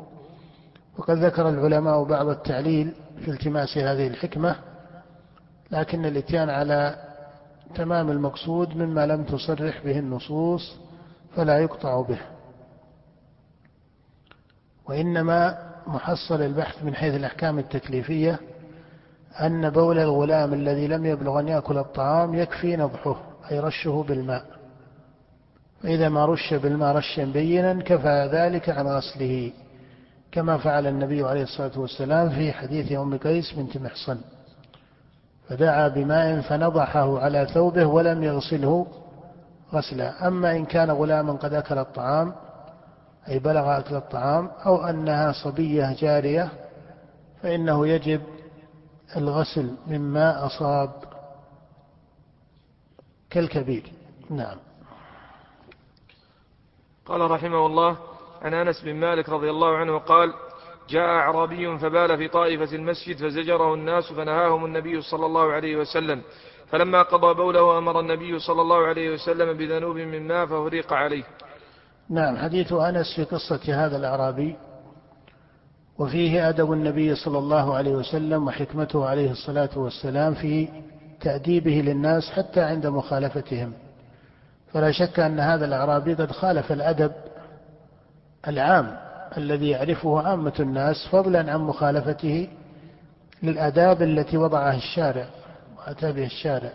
وقد ذكر العلماء بعض التعليل في التماس هذه الحكمة لكن الاتيان على تمام المقصود مما لم تصرح به النصوص فلا يقطع به. وإنما محصل البحث من حيث الأحكام التكليفية أن بول الغلام الذي لم يبلغ أن يأكل الطعام يكفي نضحه أي رشه بالماء. فإذا ما رش بالماء رشا بينا كفى ذلك عن غسله كما فعل النبي عليه الصلاة والسلام في حديث أم قيس بنت محصن. فدعا بماء فنضحه على ثوبه ولم يغسله غسلا. أما إن كان غلاما قد أكل الطعام أي بلغ أكل الطعام أو أنها صبية جارية فإنه يجب الغسل مما أصاب كالكبير. نعم. قال رحمه الله عن أنس بن مالك رضي الله عنه قال جاء أعرابي فبال في طائفة المسجد فزجره الناس فنهاهم النبي صلى الله عليه وسلم. فلما قضى بوله أمر النبي صلى الله عليه وسلم بذنوب من ماء فهريق عليه. نعم حديث أنس في قصة هذا الأعرابي. وفيه أدب النبي صلى الله عليه وسلم وحكمته عليه الصلاة والسلام في تأديبه للناس حتى عند مخالفتهم. فلا شك أن هذا الأعرابي قد خالف الأدب العام الذي يعرفه عامة الناس فضلا عن مخالفته للآداب التي وضعها الشارع وأتى بها الشارع.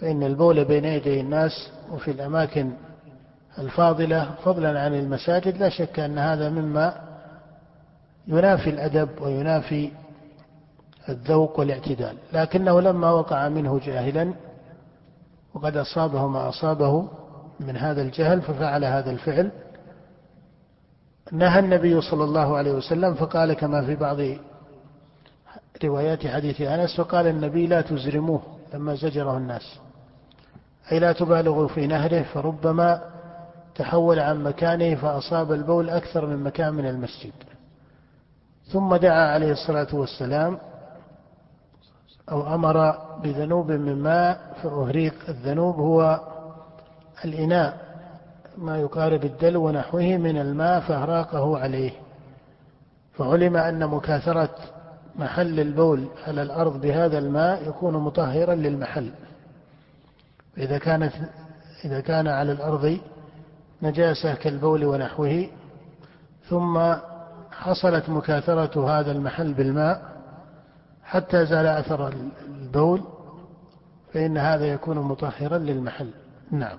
فإن البول بين يدي الناس وفي الأماكن الفاضلة فضلا عن المساجد لا شك أن هذا مما ينافي الأدب وينافي الذوق والاعتدال. لكنه لما وقع منه جاهلا وقد أصابه ما أصابه من هذا الجهل ففعل هذا الفعل نهى النبي صلى الله عليه وسلم فقال كما في بعض روايات حديث أنس فقال النبي لا تزرموه لما زجره الناس. أي لا تبالغوا في نهره فربما تحول عن مكانه فأصاب البول أكثر من مكان من المسجد. ثم دعا عليه الصلاة والسلام أو أمر بذنوب من ماء فأهريق الذنوب هو الإناء. ما يقارب الدلو ونحوه من الماء فأهراقه عليه. فعلم أن مكاثرة محل البول على الأرض بهذا الماء يكون مطهرا للمحل. إذا كانت إذا كان على الأرض نجاسة كالبول ونحوه ثم حصلت مكاثرة هذا المحل بالماء حتى زال أثر البول فإن هذا يكون مطهرا للمحل. نعم.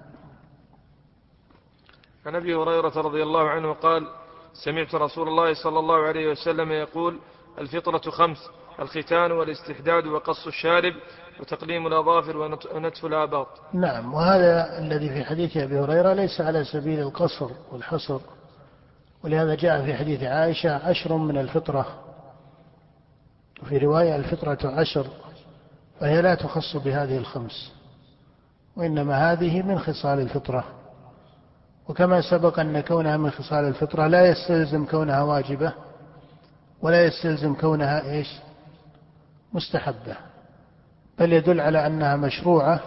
عن أبي هريرة رضي الله عنه قال سمعت رسول الله صلى الله عليه وسلم يقول الفطرة خمس الختان والاستحداد وقص الشارب وتقليم الأظافر ونتف الآباط. نعم وهذا الذي في حديث أبي هريرة ليس على سبيل القصر والحصر ولهذا جاء في حديث عائشة عشر من الفطرة. وفي رواية الفطرة عشر فهي لا تخص بهذه الخمس وإنما هذه من خصال الفطرة. وكما سبق أن كونها من خصال الفطرة لا يستلزم كونها واجبة ولا يستلزم كونها إيش؟ مستحبة. بل يدل على أنها مشروعة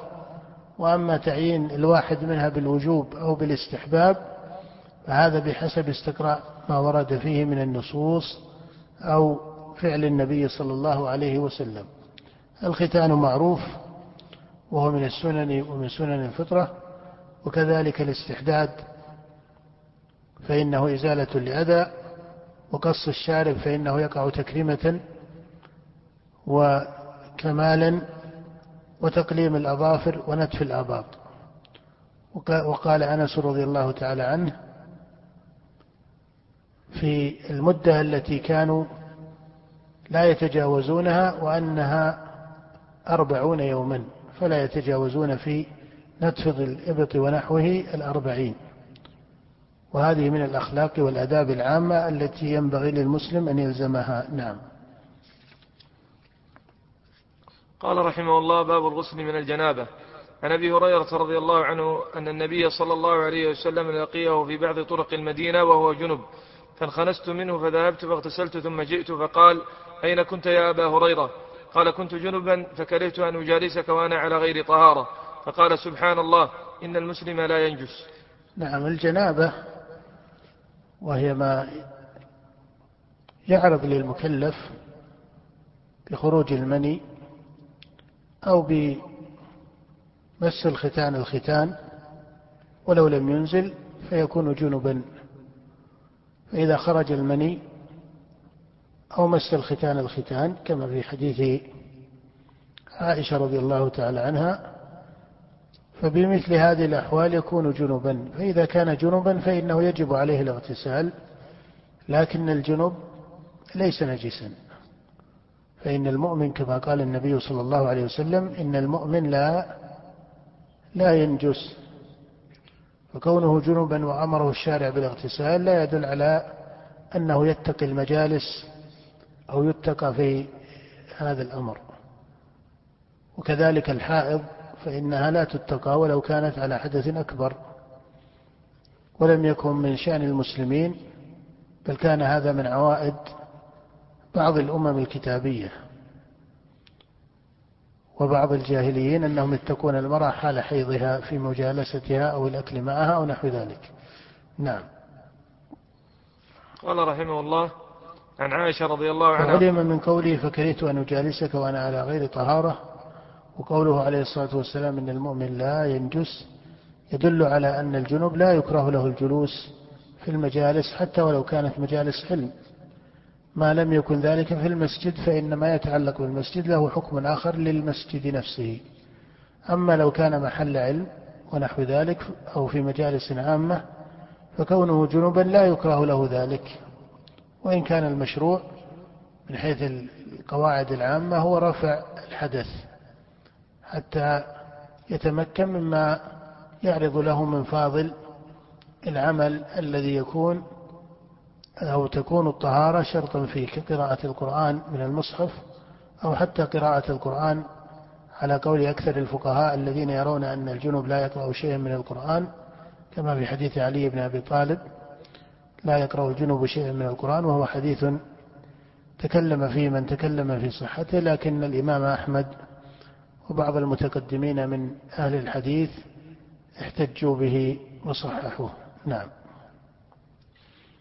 وأما تعيين الواحد منها بالوجوب أو بالاستحباب فهذا بحسب استقراء ما ورد فيه من النصوص أو فعل النبي صلى الله عليه وسلم. الختان معروف وهو من السنن ومن سنن الفطرة وكذلك الاستحداد فإنه إزالة لأذى وقص الشارب فإنه يقع تكريمة وكمالا وتقليم الأظافر ونتف الآباط. وقال أنس رضي الله تعالى عنه في المدة التي كانوا لا يتجاوزونها وأنها أربعون يوما فلا يتجاوزون في نتفض الإبط ونحوه الأربعين. وهذه من الأخلاق والأداب العامة التي ينبغي للمسلم أن يلزمها. نعم. قال رحمه الله باب الغسل من الجنابة. عن أبي هريرة رضي الله عنه أن النبي صلى الله عليه وسلم لقيه في بعض طرق المدينة وهو جنب. فانخنست منه فذهبت فاغتسلت ثم جئت فقال أين كنت يا أبا هريرة؟ قال كنت جنبا فكرهت أن أجالسك وأنا على غير طهارة. فقال سبحان الله إن المسلم لا ينجس. نعم الجنابة وهي ما يعرض للمكلف بخروج المني أو بمس الختان الختان ولو لم ينزل فيكون جنبا. فإذا خرج المني أو مس الختان الختان كما في حديث عائشة رضي الله تعالى عنها فبمثل هذه الأحوال يكون جنبا. فإذا كان جنبا فإنه يجب عليه الاغتسال لكن الجنب ليس نجسا. فإن المؤمن كما قال النبي صلى الله عليه وسلم إن المؤمن لا لا ينجس. فكونه جنبا وأمره الشارع بالاغتسال لا يدل على أنه يتقي المجالس أو يتقى في هذا الأمر. وكذلك الحائض فإنها لا تتقى ولو كانت على حدث أكبر. ولم يكن من شأن المسلمين بل كان هذا من عوائد بعض الأمم الكتابية وبعض الجاهليين أنهم يتقون المرأة حال حيضها في مجالستها أو الأكل معها أو نحو ذلك. نعم. قال رحمه الله عن عائشة رضي الله عنها علم من قوله فكرهت أن أجالسك وأنا على غير طهارة. وقوله عليه الصلاة والسلام إن المؤمن لا ينجس يدل على أن الجنوب لا يكره له الجلوس في المجالس حتى ولو كانت مجالس علم ما لم يكن ذلك في المسجد فإن ما يتعلق بالمسجد له حكم آخر للمسجد نفسه. أما لو كان محل علم ونحو ذلك أو في مجالس عامة فكونه جنوبا لا يكره له ذلك. وإن كان المشروع من حيث القواعد العامة هو رفع الحدث. حتى يتمكن مما يعرض له من فاضل العمل الذي يكون أو تكون الطهارة شرطا فيه كقراءة القرآن من المصحف أو حتى قراءة القرآن على قول أكثر الفقهاء الذين يرون أن الجنوب لا يقرأ شيئا من القرآن كما في حديث علي بن أبي طالب لا يقرأ الجنوب شيئا من القرآن وهو حديث تكلم فيه من تكلم في صحته لكن الإمام أحمد وبعض المتقدمين من أهل الحديث احتجوا به وصححوه. نعم.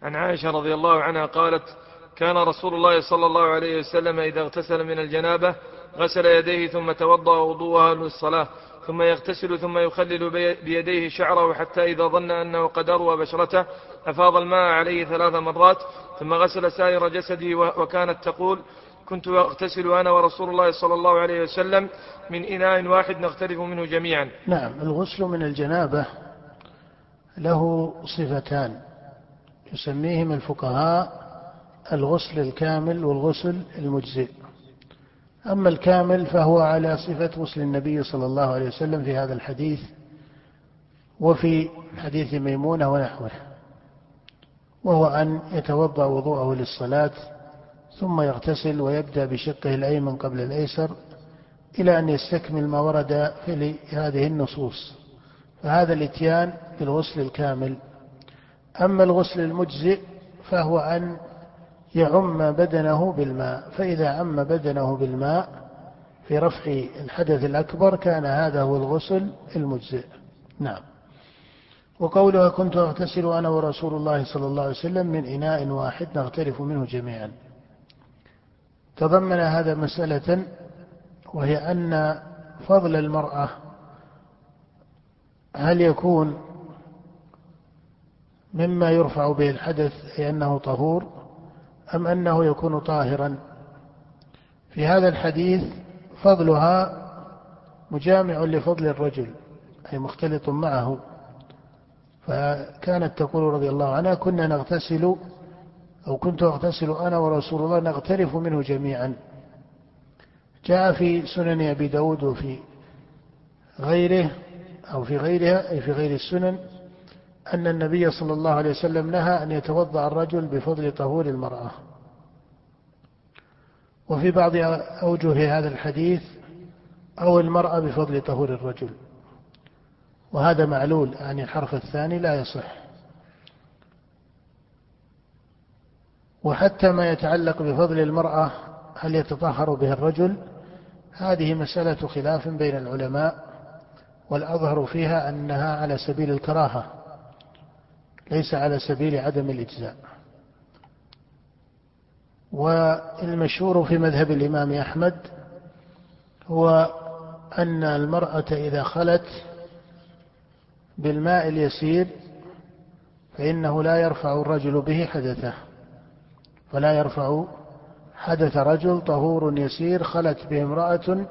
عن عائشة رضي الله عنها قالت كان رسول الله صلى الله عليه وسلم إذا اغتسل من الجنابة غسل يديه ثم توضأ وضوءها للصلاة ثم يغتسل ثم يخلل بيديه شعره حتى إذا ظن أنه قد أروى بشرته أفاض الماء عليه ثلاث مرات ثم غسل سائر جسده وكانت تقول كنت أغتسل أنا ورسول الله صلى الله عليه وسلم من إناء واحد نغترف منه جميعا. نعم الغسل من الجنابة له صفتان يسميهم الفقهاء الغسل الكامل والغسل المجزئ. أما الكامل فهو على صفة غسل النبي صلى الله عليه وسلم في هذا الحديث وفي حديث ميمونة ونحوه وهو أن يتوضأ وضوءه للصلاة ثم يغتسل ويبدأ بشقه الأيمن قبل الأيسر إلى أن يستكمل ما ورد في هذه النصوص. فهذا الاتيان بالغسل الكامل. أما الغسل المجزئ فهو أن يعم بدنه بالماء. فإذا عم بدنه بالماء في رفع الحدث الأكبر كان هذا هو الغسل المجزئ. نعم. وقولها كنت أغتسل أنا ورسول الله صلى الله عليه وسلم من إناء واحد نغترف منه جميعا. تضمن هذا مسألة وهي أن فضل المرأة هل يكون مما يرفع به الحدث أي أنه طهور أم أنه يكون طاهرا؟ في هذا الحديث فضلها مجامع لفضل الرجل أي مختلط معه. فكانت تقول رضي الله عنها كنا نغتسل أو كنت أغتسل أنا ورسول الله نغترف منه جميعا. جاء في سنن أبي داود وفي غيره أو في غيرها أي في غير السنن أن النبي صلى الله عليه وسلم نهى أن يتوضأ الرجل بفضل طهور المرأة. وفي بعض أوجه هذا الحديث أو المرأة بفضل طهور الرجل. وهذا معلول يعني الحرف الثاني لا يصح. وحتى ما يتعلق بفضل المرأة هل يتطهر به الرجل هذه مسألة خلاف بين العلماء والأظهر فيها أنها على سبيل الكراهة ليس على سبيل عدم الإجزاء. والمشهور في مذهب الإمام أحمد هو أن المرأة إذا خلت بالماء اليسير فإنه لا يرفع الرجل به حدثه. فلا يرفع حدث رجل طهور يسير خلت به امرأة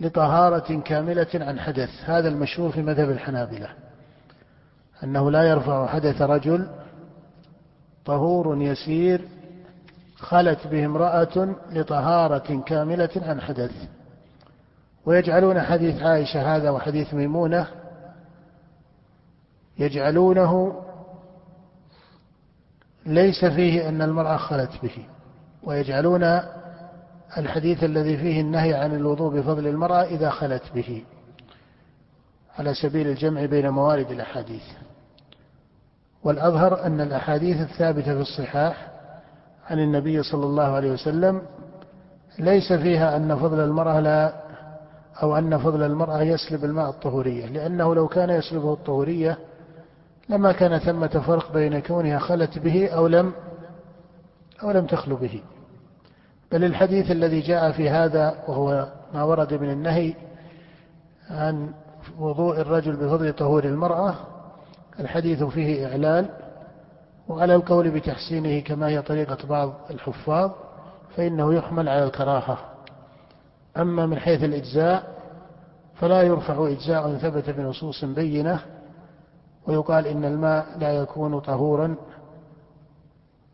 لطهارة كاملة عن حدث. هذا المشهور في مذهب الحنابلة. أنه لا يرفع حدث رجل طهور يسير خلت به امرأة لطهارة كاملة عن حدث. ويجعلون حديث عائشة هذا وحديث ميمونة يجعلونه ليس فيه أن المرأة خلت به ويجعلون الحديث الذي فيه النهي عن الوضوء بفضل المرأة إذا خلت به على سبيل الجمع بين موارد الأحاديث. والأظهر أن الأحاديث الثابتة في الصحاح عن النبي صلى الله عليه وسلم ليس فيها أن فضل المرأة لا أو أن فضل المرأة يسلب الماء الطهورية لأنه لو كان يسلبه الطهورية لما كان ثمة فرق بين كونها خلت به أو لم أو لم تخلو به. بل الحديث الذي جاء في هذا وهو ما ورد من النهي عن وضوء الرجل بفضل طهور المرأة الحديث فيه إعلال وعلى القول بتحسينه كما هي طريقة بعض الحفاظ فإنه يحمل على الكراهة. أما من حيث الإجزاء فلا يرفع إجزاء ثبت بنصوص بينة ويقال إن الماء لا يكون طهورا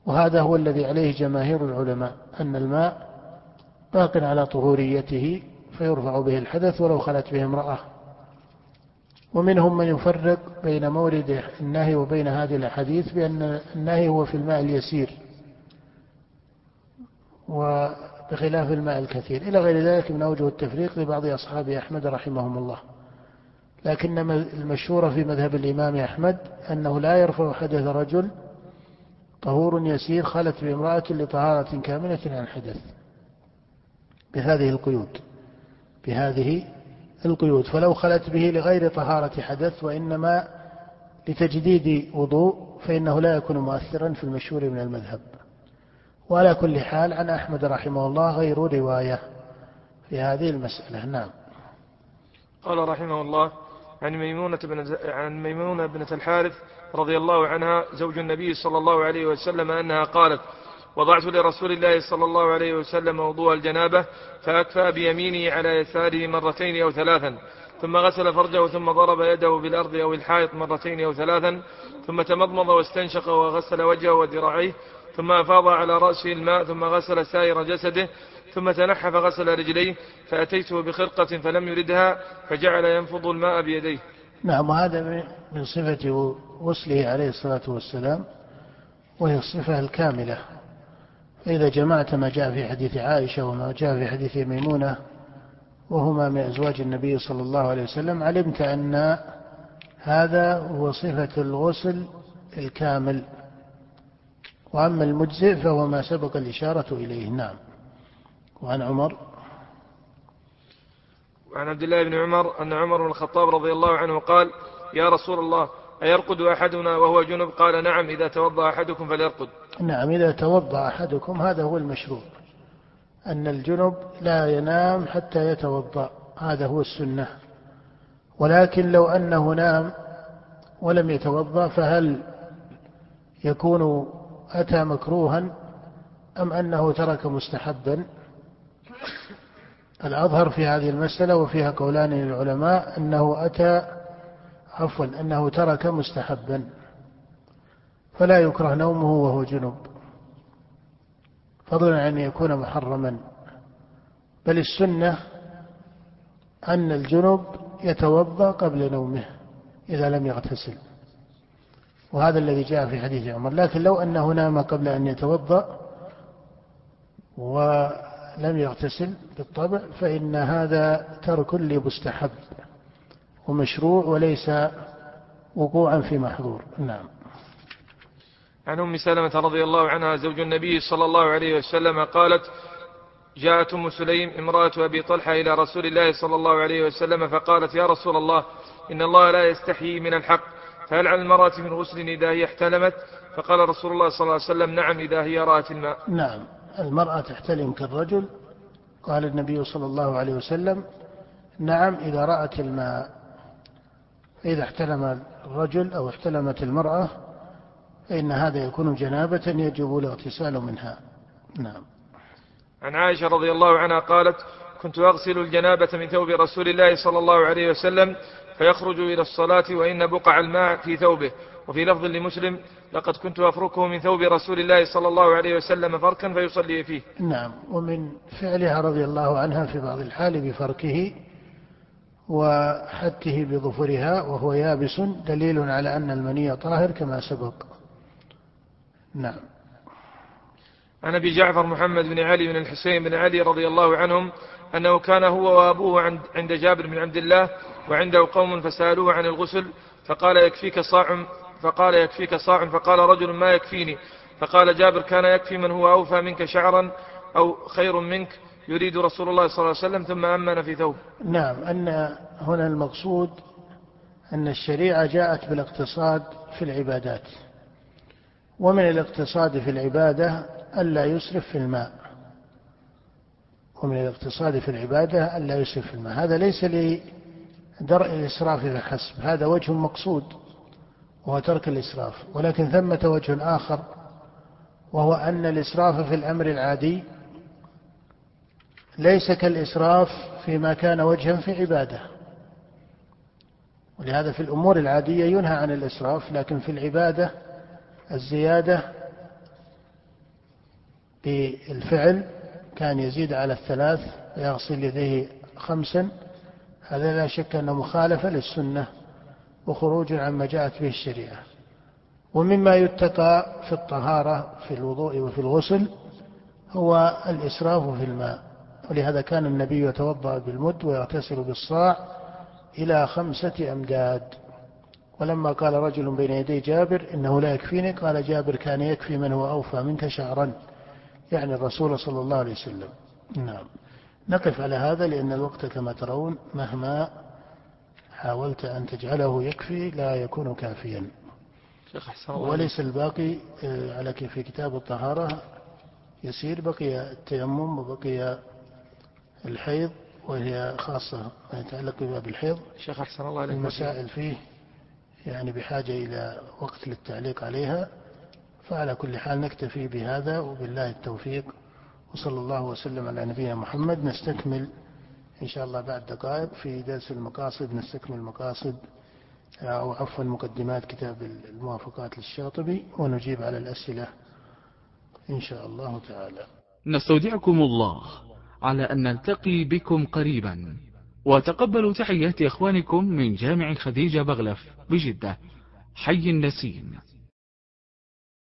وهذا هو الذي عليه جماهير العلماء أن الماء باق على طهوريته فيرفع به الحدث ولو خلت به امرأة. ومنهم من يفرق بين مورد النهي وبين هذه الأحاديث بأن النهي هو في الماء اليسير وبخلاف الماء الكثير. إلى غير ذلك من أوجه التفريق لبعض أصحاب أحمد رحمهم الله. لكن المشهور في مذهب الإمام أحمد أنه لا يرفع حدث رجل طهور يسير خلت بامرأة لطهارة كاملة عن حدث بهذه القيود بهذه القيود. فلو خلت به لغير طهارة حدث وإنما لتجديد وضوء فإنه لا يكون مؤثرا في المشهور من المذهب. وعلى كل حال عن أحمد رحمه الله غير رواية في هذه المسألة. نعم. قال رحمه الله عن ميمونة بن عن ميمونة بنة الحارث رضي الله عنها زوج النبي صلى الله عليه وسلم أنها قالت وضعت لرسول الله صلى الله عليه وسلم وضوء الجنابة فأكفى بيمينه على يساره مرتين أو ثلاثا ثم غسل فرجه ثم ضرب يده بالأرض أو الحائط مرتين أو ثلاثا ثم تمضمض واستنشق وغسل وجهه وذراعيه ثم أفاض على رأسه الماء ثم غسل سائر جسده ثم تنحى فغسل رجليه فأتيته بخرقة فلم يردها فجعل ينفض الماء بيديه. نعم وهذا من صفة غسله عليه الصلاة والسلام وهي الصفة الكاملة. فإذا جمعت ما جاء في حديث عائشة وما جاء في حديث ميمونة وهما من أزواج النبي صلى الله عليه وسلم علمت أن هذا هو صفة الغسل الكامل. وأما المجزئ فهو ما سبق الإشارة إليه. نعم. وعن عمر. وعن عبد الله بن عمر أن عمر بن الخطاب رضي الله عنه قال يا رسول الله أيرقد أحدنا وهو جنب؟ قال نعم إذا توضأ أحدكم فليرقد. نعم إذا توضأ أحدكم هذا هو المشروع. أن الجنب لا ينام حتى يتوضأ هذا هو السنة. ولكن لو أنه نام ولم يتوضأ فهل يكون أتى مكروها أم أنه ترك مستحبا؟ الأظهر في هذه المسألة وفيها قولان للعلماء أنه أتى عفوا أنه ترك مستحبا فلا يكره نومه وهو جنب فضلا عن أن يكون محرما. بل السنة أن الجنب يتوضأ قبل نومه إذا لم يغتسل. وهذا الذي جاء في حديث عمر. لكن لو أنه نام قبل أن يتوضأ ولم يغتسل بالطبع فإن هذا ترك لمستحب ومشروع وليس وقوعا في محظور. نعم. عن أم سلمة رضي الله عنها زوج النبي صلى الله عليه وسلم قالت جاءت أم سليم امرأة أبي طلحة إلى رسول الله صلى الله عليه وسلم فقالت يا رسول الله إن الله لا يستحيي من الحق فهل على المرأة من غسل إذا هي احتلمت؟ فقال رسول الله صلى الله عليه وسلم نعم إذا هي رأت الماء. نعم. المرأة تحتلم كالرجل. قال النبي صلى الله عليه وسلم نعم إذا رأت الماء. فاذا احتلم الرجل أو احتلمت المرأة فإن هذا يكون جنابة يجب الاغتسال منها. نعم. عن عائشة رضي الله عنها قالت كنت أغسل الجنابة من ثوب رسول الله صلى الله عليه وسلم فيخرج إلى الصلاة وإن بقع الماء في ثوبه. وفي لفظ لمسلم لقد كنت أفركه من ثوب رسول الله صلى الله عليه وسلم فركا فيصلي فيه. نعم. ومن فعلها رضي الله عنها في بعض الحال بفركه وحته بظفرها وهو يابس دليل على أن المني طاهر كما سبق. نعم. عن أبي جعفر محمد بن علي بن الحسين بن علي رضي الله عنهم أنه كان هو وأبوه عند جابر بن عبد الله وعنده قوم فسألوه عن الغسل فقال يكفيك صاع فقال يكفيك صاع فقال رجل ما يكفيني فقال جابر كان يكفي من هو أوفى منك شعرا أو خير منك يريد رسول الله صلى الله عليه وسلم ثم أمن في ثوب. نعم أن هنا المقصود أن الشريعة جاءت بالاقتصاد في العبادات. ومن الاقتصاد في العبادة ألا يسرف في الماء ومن الاقتصاد في العبادة ألا يسرف في الماء. هذا ليس لدرء الإسراف فحسب هذا وجه مقصود وهو ترك الإسراف. ولكن ثمة وجه آخر وهو أن الإسراف في الأمر العادي ليس كالإسراف فيما كان وجها في عبادة. ولهذا في الأمور العادية ينهى عن الإسراف لكن في العبادة الزيادة بالفعل كان يزيد على الثلاث ويغسل يديه خمسا هذا لا شك أنه مخالفة للسنة وخروج عما جاءت به الشريعة. ومما يتقى في الطهارة في الوضوء وفي الغسل هو الإسراف في الماء. ولهذا كان النبي يتوضأ بالمد ويغتسل بالصاع إلى خمسة أمداد. ولما قال رجل بين يدي جابر إنه لا يكفيني قال جابر كان يكفي من هو أوفى منك شعرا. يعني الرسول صلى الله عليه وسلم. نعم. نقف على هذا لأن الوقت كما ترون مهما حاولت أن تجعله يكفي لا يكون كافيا. وليس الباقي آه، على في كتاب الطهارة يسير بقي التيمم وبقي الحيض وهي خاصة ما يتعلق بباب الحيض. شيخ أحسن الله عليك. المسائل فيه يعني بحاجة إلى وقت للتعليق عليها. فعلى كل حال نكتفي بهذا وبالله التوفيق وصلى الله وسلم على نبينا محمد. نستكمل إن شاء الله بعد دقائق في درس المقاصد. نستكمل المقاصد أو عفوا مقدمات كتاب الموافقات للشاطبي ونجيب على الأسئلة إن شاء الله تعالى. نستودعكم الله على أن نلتقي بكم قريبا. وتقبلوا تحيات إخوانكم من جامع خديجة بغلف بجدة. حي النسيم.